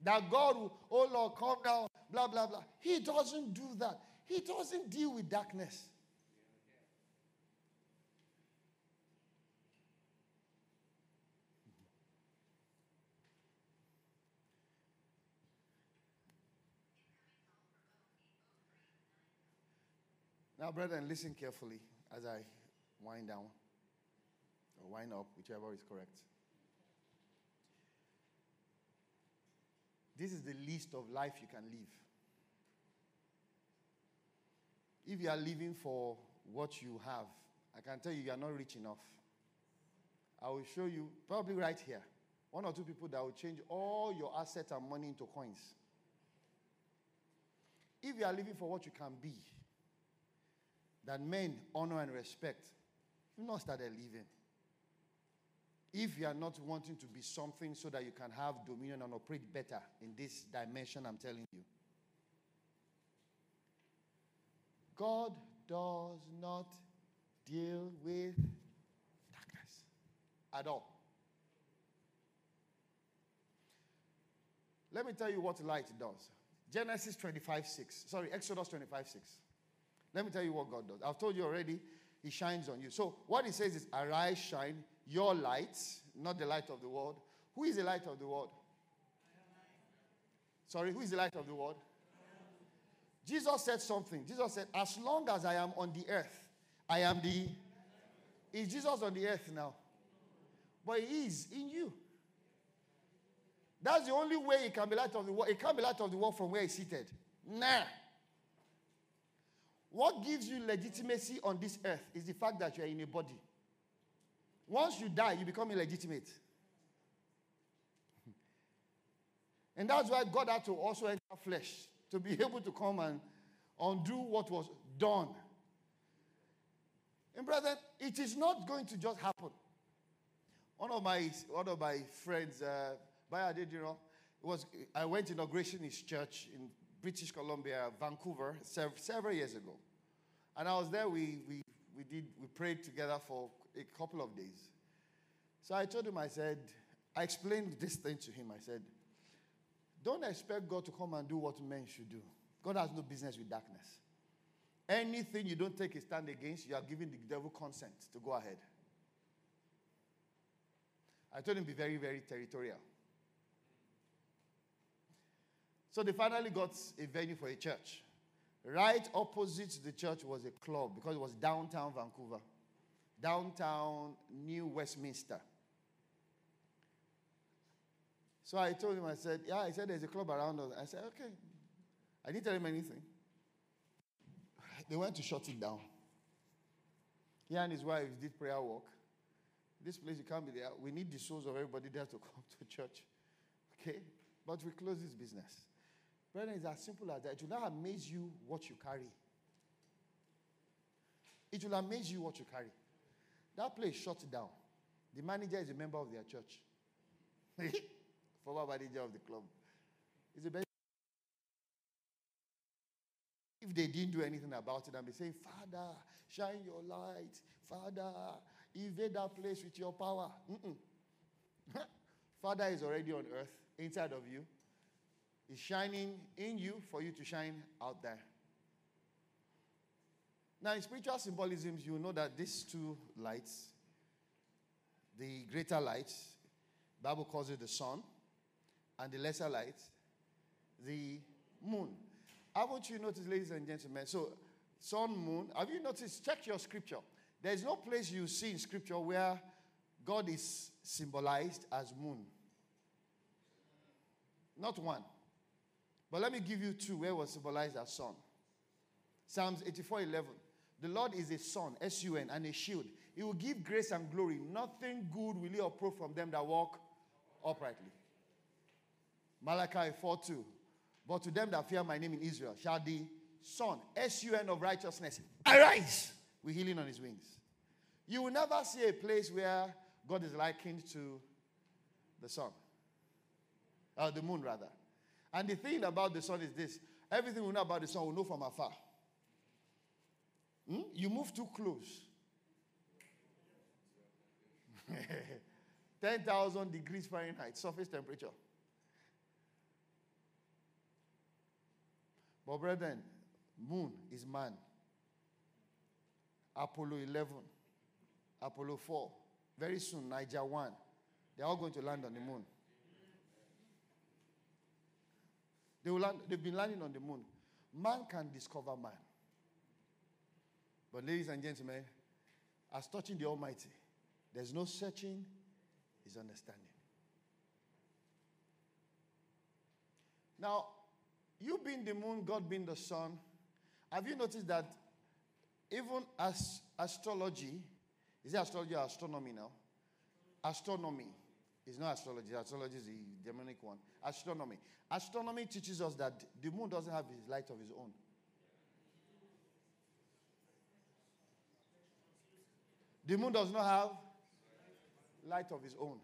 That God will, oh Lord, come down, blah, blah, blah. He doesn't do that. He doesn't deal with darkness. Now, brethren, listen carefully as I wind down or wind up, whichever is correct. This is the list of life you can live. If you are living for what you have, I can tell you you are not rich enough. I will show you, probably right here, one or two people that will change all your assets and money into coins. If you are living for what you can be, that men honor and respect, you've not started living if you are not wanting to be something so that you can have dominion and operate better in this dimension, I'm telling you. God does not deal with darkness at all. Let me tell you what light does. Genesis 25 6. Sorry, Exodus 25 6. Let me tell you what God does. I've told you already, He shines on you. So, what He says is, Arise, shine, your light, not the light of the world. Who is the light of the world? Sorry, who is the light of the world? Jesus said something. Jesus said, As long as I am on the earth, I am the. Is Jesus on the earth now? But he is in you. That's the only way he can be light of the world. He can't be light of the world from where he's seated. Nah. What gives you legitimacy on this earth is the fact that you are in a body. Once you die, you become illegitimate. and that's why God had to also enter flesh to be able to come and undo what was done. And brother, it is not going to just happen. One of my one of my friends, uh, Bayadidiro, was I went inauguration his church in British Columbia, Vancouver, several years ago, and I was there. We we we did we prayed together for a couple of days. So I told him, I said, I explained this thing to him. I said, don't expect God to come and do what men should do. God has no business with darkness. Anything you don't take a stand against, you are giving the devil consent to go ahead. I told him be very, very territorial. So they finally got a venue for a church. Right opposite the church was a club because it was downtown Vancouver downtown New Westminster. So I told him, I said, Yeah, I said there's a club around us. I said, Okay. I didn't tell him anything. They went to shut it down. He and his wife did prayer work. This place, you can't be there. We need the souls of everybody there to come to church. Okay? But we close this business. Brother, it's as simple as that. It will not amaze you what you carry. It will amaze you what you carry. That place shut down. The manager is a member of their church. Former manager of the club. It's a if they didn't do anything about it and be saying, Father, shine your light. Father, invade that place with your power. Father is already on earth, inside of you. He's shining in you for you to shine out there. Now, in spiritual symbolisms, you know that these two lights, the greater light, Bible calls it the sun, and the lesser light the moon. Want you to notice, ladies and gentlemen. So, sun, moon. Have you noticed? Check your scripture. There is no place you see in scripture where God is symbolized as moon. Not one. But let me give you two where was symbolized as sun. Psalms 84 11. The Lord is a sun, S U N, and a shield. He will give grace and glory. Nothing good will he approve from them that walk uprightly. Malachi 4 2. But to them that fear my name in Israel shall the sun, S U N of righteousness, arise with healing on his wings. You will never see a place where God is likened to the sun, or uh, the moon rather. And the thing about the sun is this everything we know about the sun, we know from afar. Hmm? You move too close. 10,000 degrees Fahrenheit, surface temperature. But, brethren, moon is man. Apollo 11, Apollo 4, very soon, Niger 1. They're all going to land on the moon. They will land, they've been landing on the moon. Man can discover man. But, ladies and gentlemen, as touching the Almighty, there's no searching His understanding. Now, you being the moon, God being the sun, have you noticed that even as astrology, is it astrology or astronomy now? Astronomy is not astrology. Astrology is the demonic one. Astronomy. Astronomy teaches us that the moon doesn't have his light of his own. The moon does not have light of his own.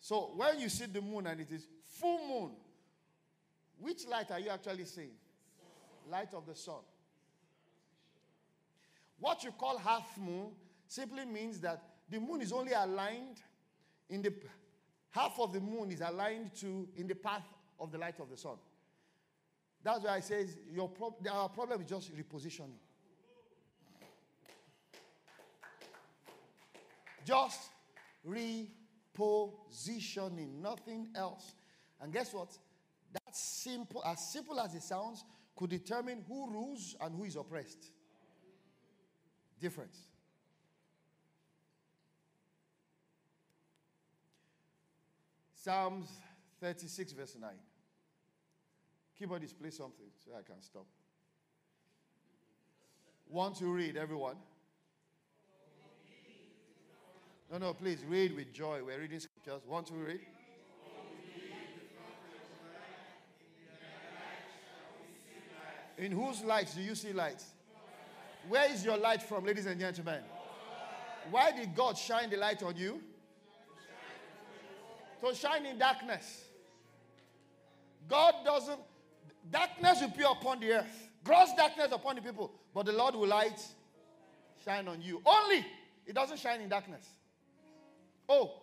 So when you see the moon and it is full moon, which light are you actually seeing? Light of the sun. What you call half moon simply means that the moon is only aligned in the half of the moon is aligned to in the path of the light of the sun. That's why I says your pro- our problem is just repositioning. Just repositioning, nothing else. And guess what? That simple, as simple as it sounds, could determine who rules and who is oppressed. Difference. Psalms 36, verse 9. Keyboard play something so I can stop. Want to read, everyone? No, no, please read with joy. We're reading scriptures. Want to read? In whose light do you see light? Where is your light from, ladies and gentlemen? Why did God shine the light on you? To shine in darkness. God doesn't, darkness will be upon the earth, gross darkness upon the people, but the Lord will light shine on you. Only it doesn't shine in darkness. Oh,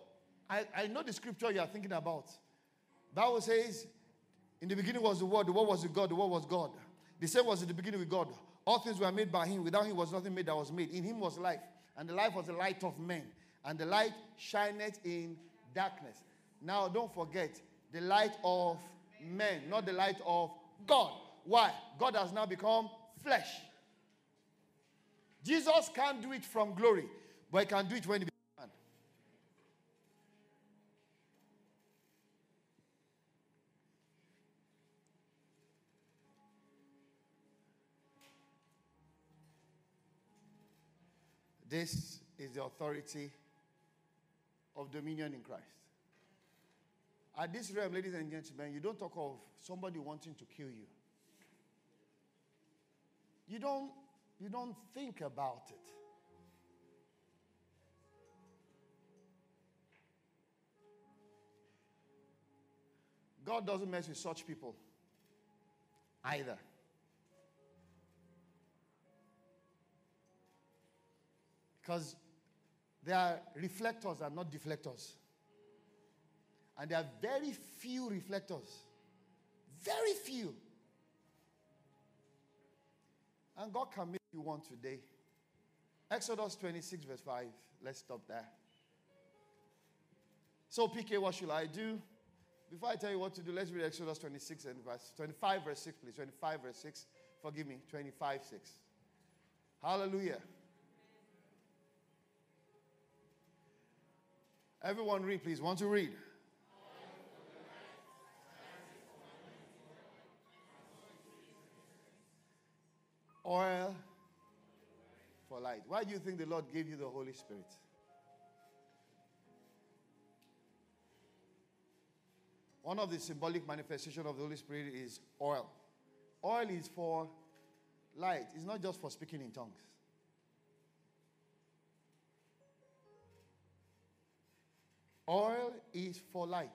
I, I know the scripture you are thinking about. Bible says, in the beginning was the word, the word was with God, the word was God. The same was in the beginning with God. All things were made by him. Without him was nothing made that was made. In him was life. And the life was the light of men. And the light shineth in darkness. Now don't forget the light of men, not the light of God. Why? God has now become flesh. Jesus can't do it from glory, but he can do it when he becomes. This is the authority of dominion in Christ. At this realm, ladies and gentlemen, you don't talk of somebody wanting to kill you. You don't, you don't think about it. God doesn't mess with such people either. Because they are reflectors and not deflectors. And there are very few reflectors. Very few. And God can make you one today. Exodus 26, verse 5. Let's stop there. So, PK, what should I do? Before I tell you what to do, let's read Exodus 26 and verse 25, verse 6, please. 25, verse 6. Forgive me, 25, 6. Hallelujah. Everyone read, please. Want to read? Oil for light. Why do you think the Lord gave you the Holy Spirit? One of the symbolic manifestation of the Holy Spirit is oil. Oil is for light. It's not just for speaking in tongues. Oil is for light.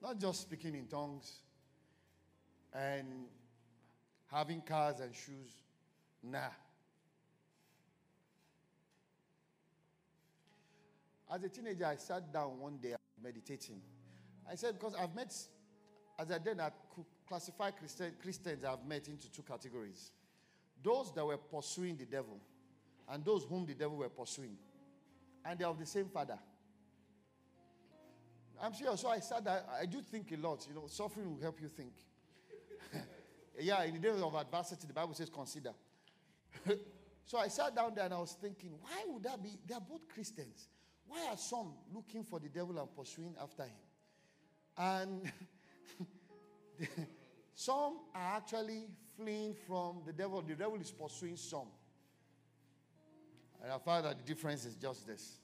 Not just speaking in tongues and having cars and shoes. Nah. As a teenager, I sat down one day meditating. I said, because I've met, as I did, I classify Christian, Christians I've met into two categories those that were pursuing the devil, and those whom the devil were pursuing. And they're of the same father. I'm sure. So I said that I do think a lot. You know, suffering will help you think. Yeah, in the days of adversity, the Bible says consider. so I sat down there and I was thinking, why would that be? They are both Christians. Why are some looking for the devil and pursuing after him? And some are actually fleeing from the devil. The devil is pursuing some. And I found that the difference is just this.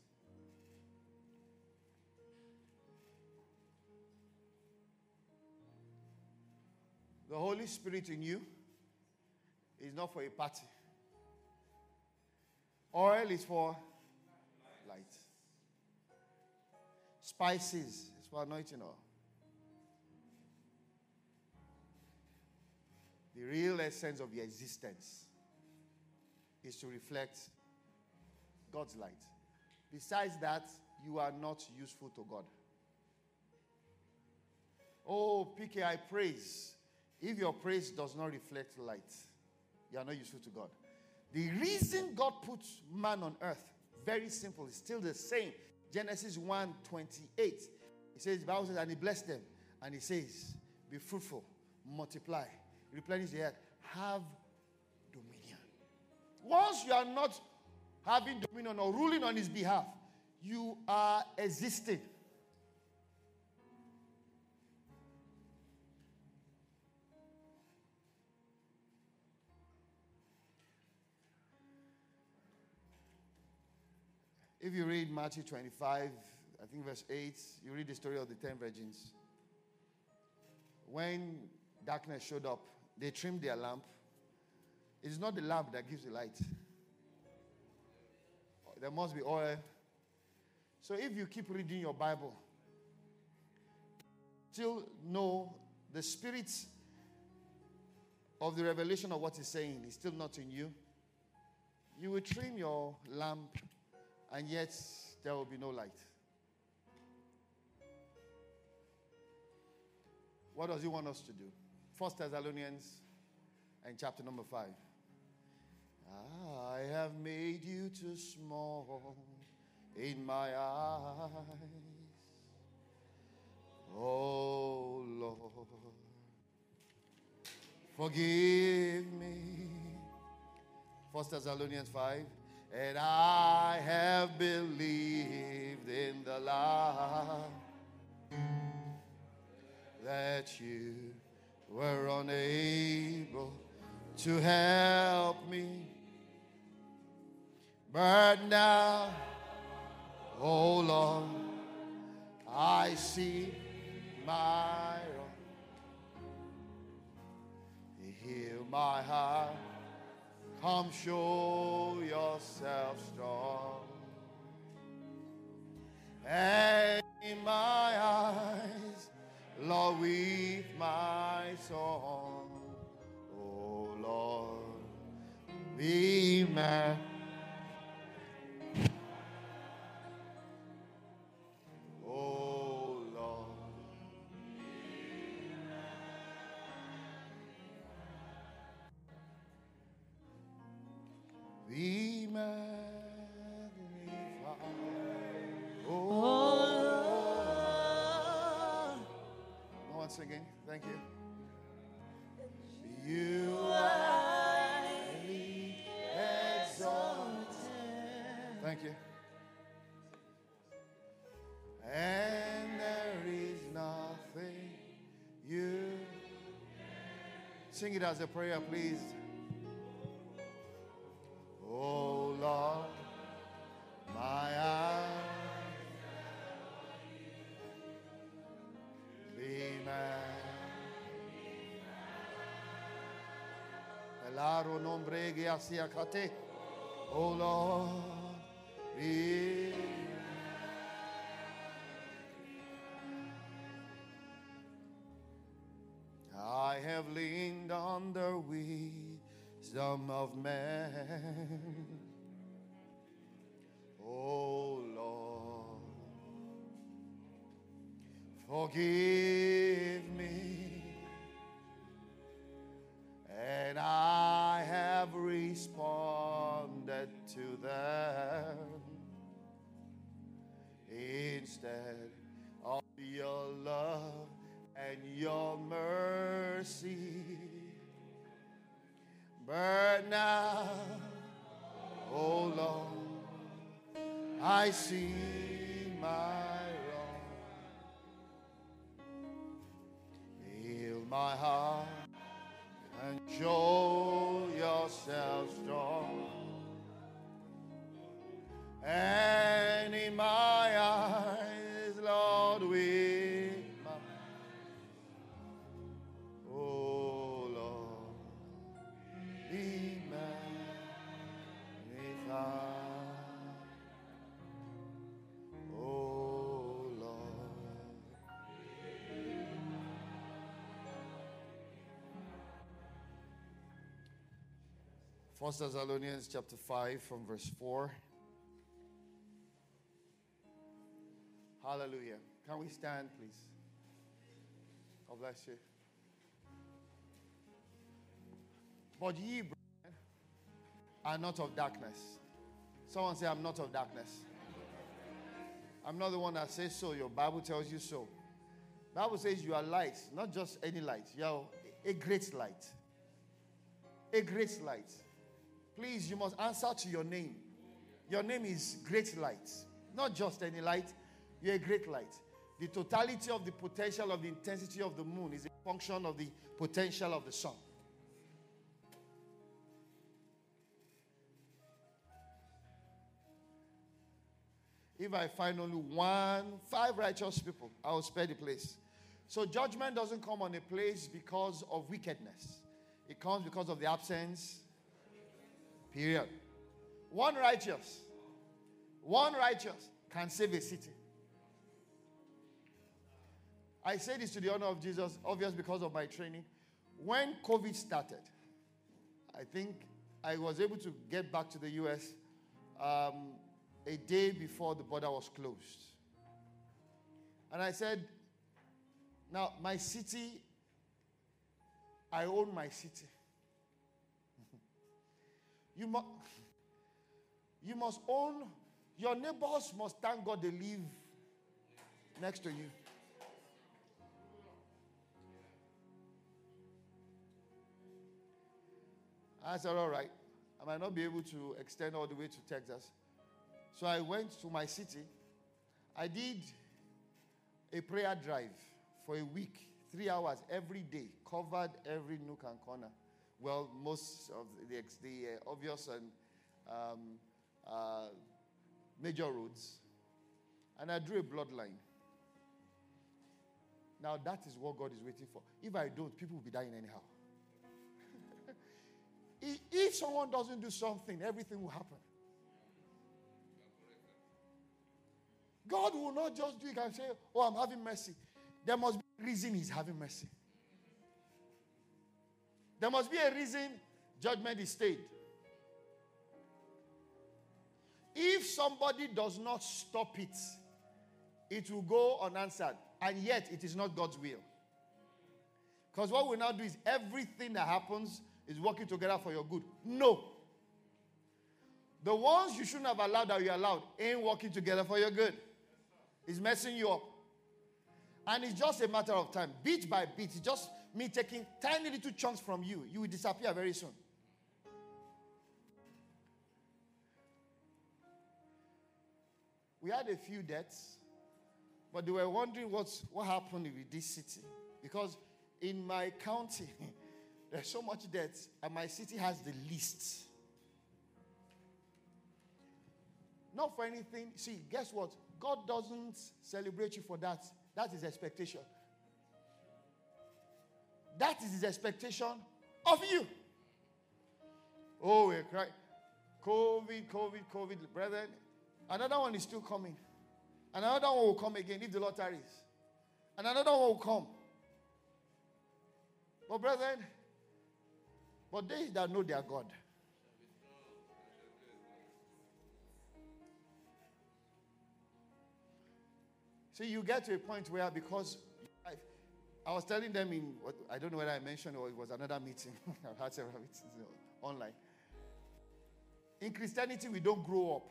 The Holy Spirit in you is not for a party. Oil is for light. Spices is for anointing oil. The real essence of your existence is to reflect God's light. Besides that, you are not useful to God. Oh, PK, I praise. If your praise does not reflect light, you are not useful to God. The reason God puts man on earth, very simple, is still the same. Genesis 1 28. He says, the Bible says, and he blessed them. And he says, Be fruitful, multiply, replenish the earth, have dominion. Once you are not having dominion or ruling on his behalf, you are existing. If you read Matthew 25, I think verse 8, you read the story of the 10 virgins. When darkness showed up, they trimmed their lamp. It is not the lamp that gives the light, there must be oil. So if you keep reading your Bible, still know the spirit of the revelation of what he's saying is still not in you, you will trim your lamp and yet there will be no light. What does he want us to do? First Thessalonians and chapter number five. I have made you too small in my eyes. Oh Lord, forgive me. First Thessalonians 5 and I have believed in the lie that you were unable to help me. But now, oh Lord, I see my wrong. Heal my heart Come show yourself strong. And in my eyes, Lord, weave my song. Oh Lord, be man. Be magnified. Oh, singing. Thank you. You are exalted. Thank you. And there is nothing you. Sing it as a prayer, please. Oh Lord, be I have leaned on the wisdom of man. Oh Lord, forgive instead of your love and your mercy. But now, oh Lord, I see my wrong. Heal my heart and show yourself strong. And in my eyes, Lord, my Oh Lord. Oh Lord. First Thessalonians chapter 5 from verse 4. Hallelujah. Can we stand, please? God bless you. But ye, brethren, are not of darkness. Someone say, I'm not of darkness. I'm not the one that says so. Your Bible tells you so. Bible says you are light, not just any light. You are a great light. A great light. Please, you must answer to your name. Your name is great light. Not just any light. You're a great light. The totality of the potential of the intensity of the moon is a function of the potential of the sun. If I find only one, five righteous people, I will spare the place. So judgment doesn't come on a place because of wickedness. It comes because of the absence. Period. One righteous, one righteous can save a city. I say this to the honor of Jesus, obvious because of my training. When COVID started, I think I was able to get back to the US um, a day before the border was closed. And I said, Now, my city, I own my city. you, mu- you must own, your neighbors must thank God they live next to you. I said, All right, I might not be able to extend all the way to Texas. So I went to my city. I did a prayer drive for a week, three hours every day, covered every nook and corner. Well, most of the, the uh, obvious and um, uh, major roads. And I drew a bloodline. Now, that is what God is waiting for. If I don't, people will be dying anyhow. If someone doesn't do something, everything will happen. God will not just do it and say, Oh, I'm having mercy. There must be a reason He's having mercy. There must be a reason judgment is stayed. If somebody does not stop it, it will go unanswered. And yet, it is not God's will. Because what we now do is everything that happens is working together for your good. No. The ones you shouldn't have allowed that you allowed ain't working together for your good. It's messing you up. And it's just a matter of time, bit by bit. It's just me taking tiny little chunks from you. You will disappear very soon. We had a few deaths, but they were wondering what's, what happened with this city. Because in my county, there's so much debt, and my city has the least. Not for anything. See, guess what? God doesn't celebrate you for that. That is expectation. That is his expectation of you. Oh, we cry. COVID, COVID, COVID, brethren. Another one is still coming. Another one will come again if the Lord. And another one will come. But brethren, but they that know their God. See, you get to a point where because I, I was telling them in I don't know whether I mentioned or it was another meeting. I've had several meetings online. In Christianity, we don't grow up.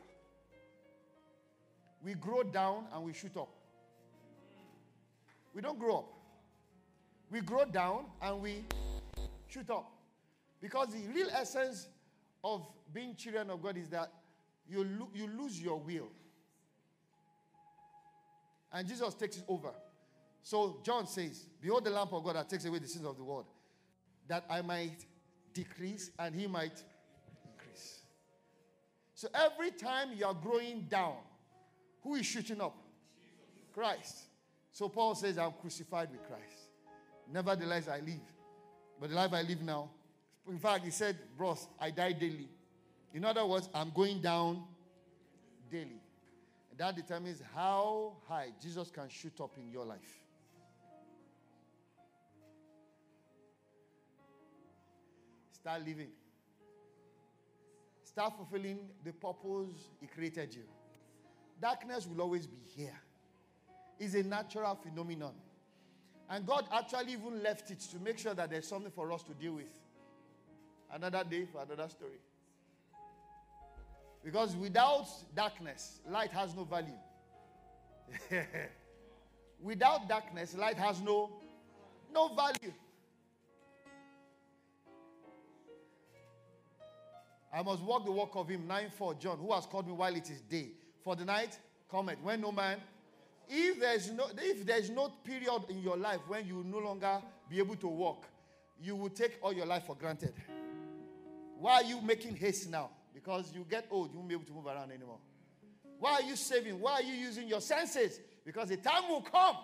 We grow down and we shoot up. We don't grow up. We grow down and we shoot up. Because the real essence of being children of God is that you, lo- you lose your will. And Jesus takes it over. So John says, Behold the lamp of God that takes away the sins of the world, that I might decrease and he might increase. So every time you are growing down, who is shooting up? Christ. So Paul says, I'm crucified with Christ. Nevertheless, I live. But the life I live now, in fact, he said, Bros, I die daily. In other words, I'm going down daily. And that determines how high Jesus can shoot up in your life. Start living. Start fulfilling the purpose He created you. Darkness will always be here. It's a natural phenomenon. And God actually even left it to make sure that there's something for us to deal with. Another day for another story. Because without darkness, light has no value. without darkness, light has no no value. I must walk the walk of him. 9 4 John, who has called me while it is day. For the night cometh when no man. If there's no if there's no period in your life when you no longer be able to walk, you will take all your life for granted. Why are you making haste now? Because you get old, you won't be able to move around anymore. Why are you saving? Why are you using your senses? Because the time will come.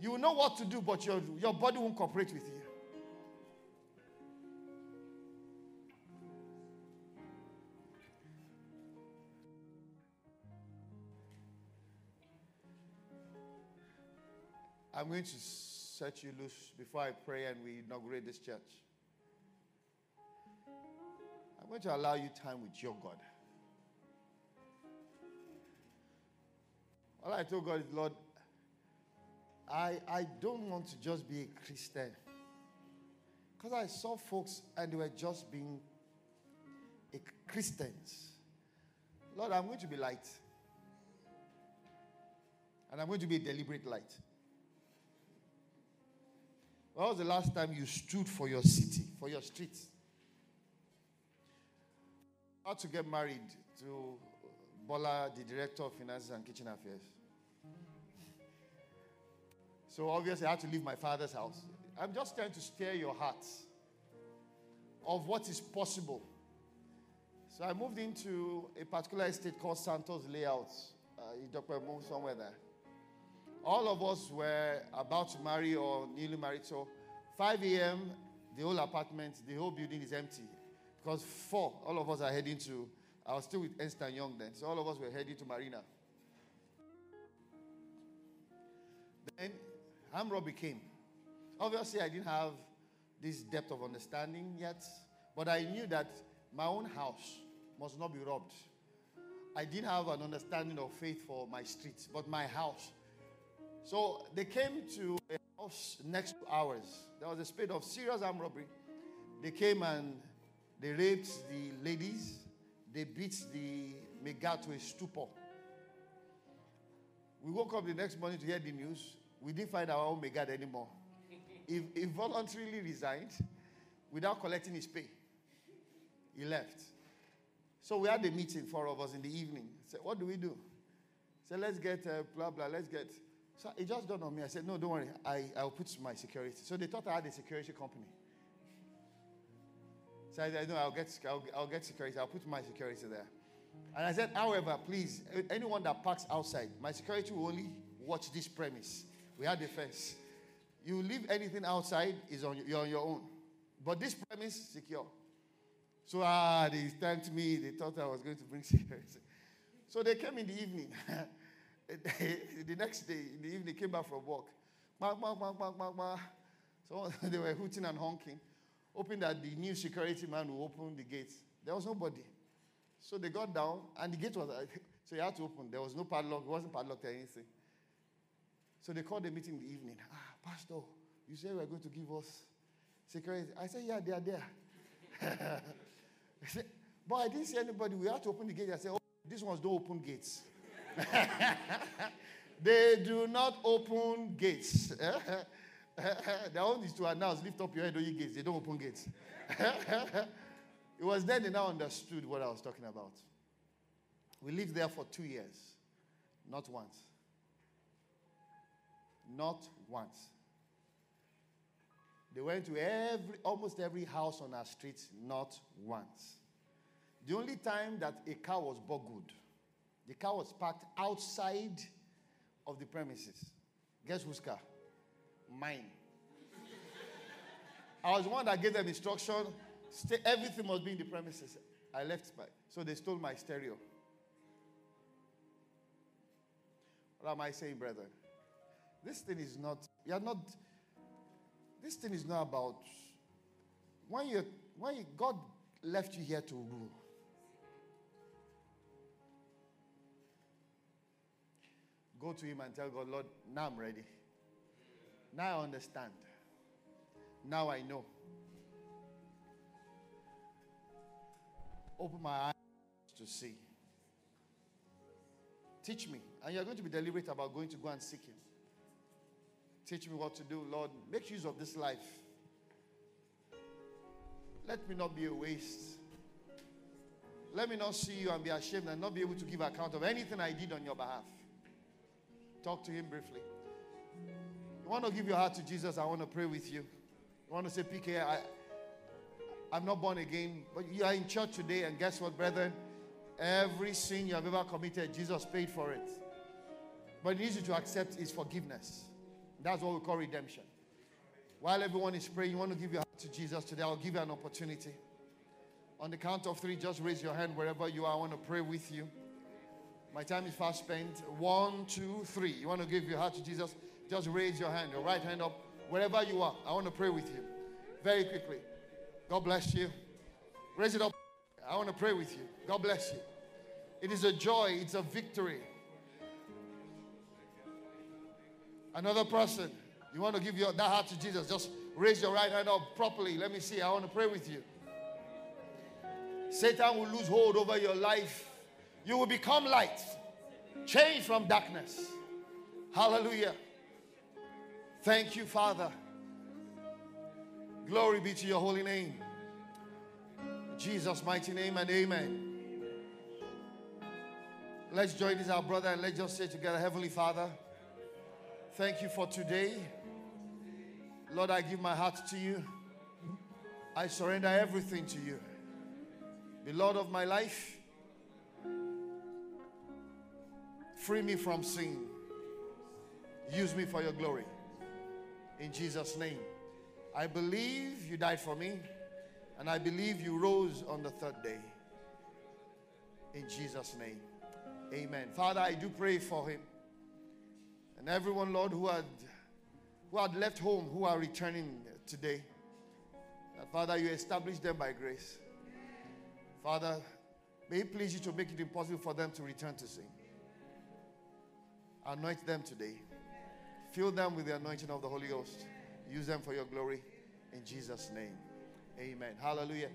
You will know what to do, but your, your body won't cooperate with you. I'm going to set you loose before I pray and we inaugurate this church. Going to allow you time with your God. All I told God is, Lord, I, I don't want to just be a Christian. Because I saw folks and they were just being a Christians. Lord, I'm going to be light. And I'm going to be a deliberate light. When was the last time you stood for your city, for your streets? How to get married to Bola, the director of finances and kitchen affairs. So obviously, I had to leave my father's house. I'm just trying to stir your heart of what is possible. So I moved into a particular estate called Santos Layout. Uh, Dr. moved somewhere there. All of us were about to marry or newly married. So 5 a.m., the whole apartment, the whole building is empty. Because 4, all of us are heading to, I was still with Ernst Young then. So all of us were heading to Marina. Then armed robbery came. Obviously, I didn't have this depth of understanding yet, but I knew that my own house must not be robbed. I didn't have an understanding of faith for my streets, but my house. So they came to a house next to ours. There was a spate of serious armed robbery. They came and they raped the ladies. They beat the mega to a stupor. We woke up the next morning to hear the news. we didn't find our own guard anymore. He, he voluntarily resigned without collecting his pay. He left. So we had a meeting, four of us in the evening. I said, What do we do? I said, Let's get uh, blah, blah, let's get. So it just dawned on me. I said, No, don't worry. I, I'll put my security. So they thought I had a security company. So I said, No, I'll get, I'll, I'll get security. I'll put my security there. And I said, However, please, anyone that parks outside, my security will only watch this premise. We had a fence. You leave anything outside, is on, you're on your own. But this premise, secure. So ah, they thanked me. They thought I was going to bring security. So they came in the evening. the next day, in the evening, they came back from work. So they were hooting and honking, hoping that the new security man will open the gates. There was nobody. So they got down, and the gate was, so you had to open. There was no padlock, it wasn't padlocked or anything. So they called the meeting in the evening. Ah, Pastor, you said we are going to give us security. I said, Yeah, they are there. said, but I didn't see anybody. We had to open the gate. I said, Oh, these ones don't open gates. they do not open gates. Their own is to announce, lift up your head, O ye gates. They don't open gates. it was then they now understood what I was talking about. We lived there for two years, not once. Not once. They went to every, almost every house on our streets, not once. The only time that a car was good, the car was parked outside of the premises. Guess whose car? Mine. I was one that gave them instruction. Stay, everything must be in the premises. I left so they stole my stereo. What am I saying, brethren? This thing is not, you're not, this thing is not about when you when you, God left you here to rule. Go to him and tell God, Lord, now I'm ready. Now I understand. Now I know. Open my eyes to see. Teach me. And you're going to be deliberate about going to go and seek him. Teach me what to do, Lord. Make use of this life. Let me not be a waste. Let me not see you and be ashamed and not be able to give account of anything I did on your behalf. Talk to him briefly. You want to give your heart to Jesus? I want to pray with you. You want to say, PK, I, I'm not born again, but you are in church today, and guess what, brethren? Every sin you have ever committed, Jesus paid for it. But he needs you to accept his forgiveness. That's what we call redemption. While everyone is praying, you want to give your heart to Jesus today, I'll give you an opportunity. On the count of three, just raise your hand wherever you are. I want to pray with you. My time is fast spent. One, two, three. You want to give your heart to Jesus? Just raise your hand, your right hand up, wherever you are. I want to pray with you very quickly. God bless you. Raise it up. I want to pray with you. God bless you. It is a joy, it's a victory. Another person, you want to give your, that heart to Jesus, just raise your right hand up properly. Let me see. I want to pray with you. Satan will lose hold over your life. You will become light, change from darkness. Hallelujah. Thank you, Father. Glory be to your holy name. Jesus' mighty name and amen. Let's join this, our brother, and let's just say together, Heavenly Father. Thank you for today. Lord, I give my heart to you. I surrender everything to you. Be Lord of my life. Free me from sin. Use me for your glory. In Jesus' name. I believe you died for me, and I believe you rose on the third day. In Jesus' name. Amen. Father, I do pray for him. And everyone, Lord, who had, who had left home, who are returning today, that Father, you establish them by grace. Father, may it please you to make it impossible for them to return to sin. Anoint them today. Fill them with the anointing of the Holy Ghost. Use them for your glory. In Jesus' name. Amen. Hallelujah.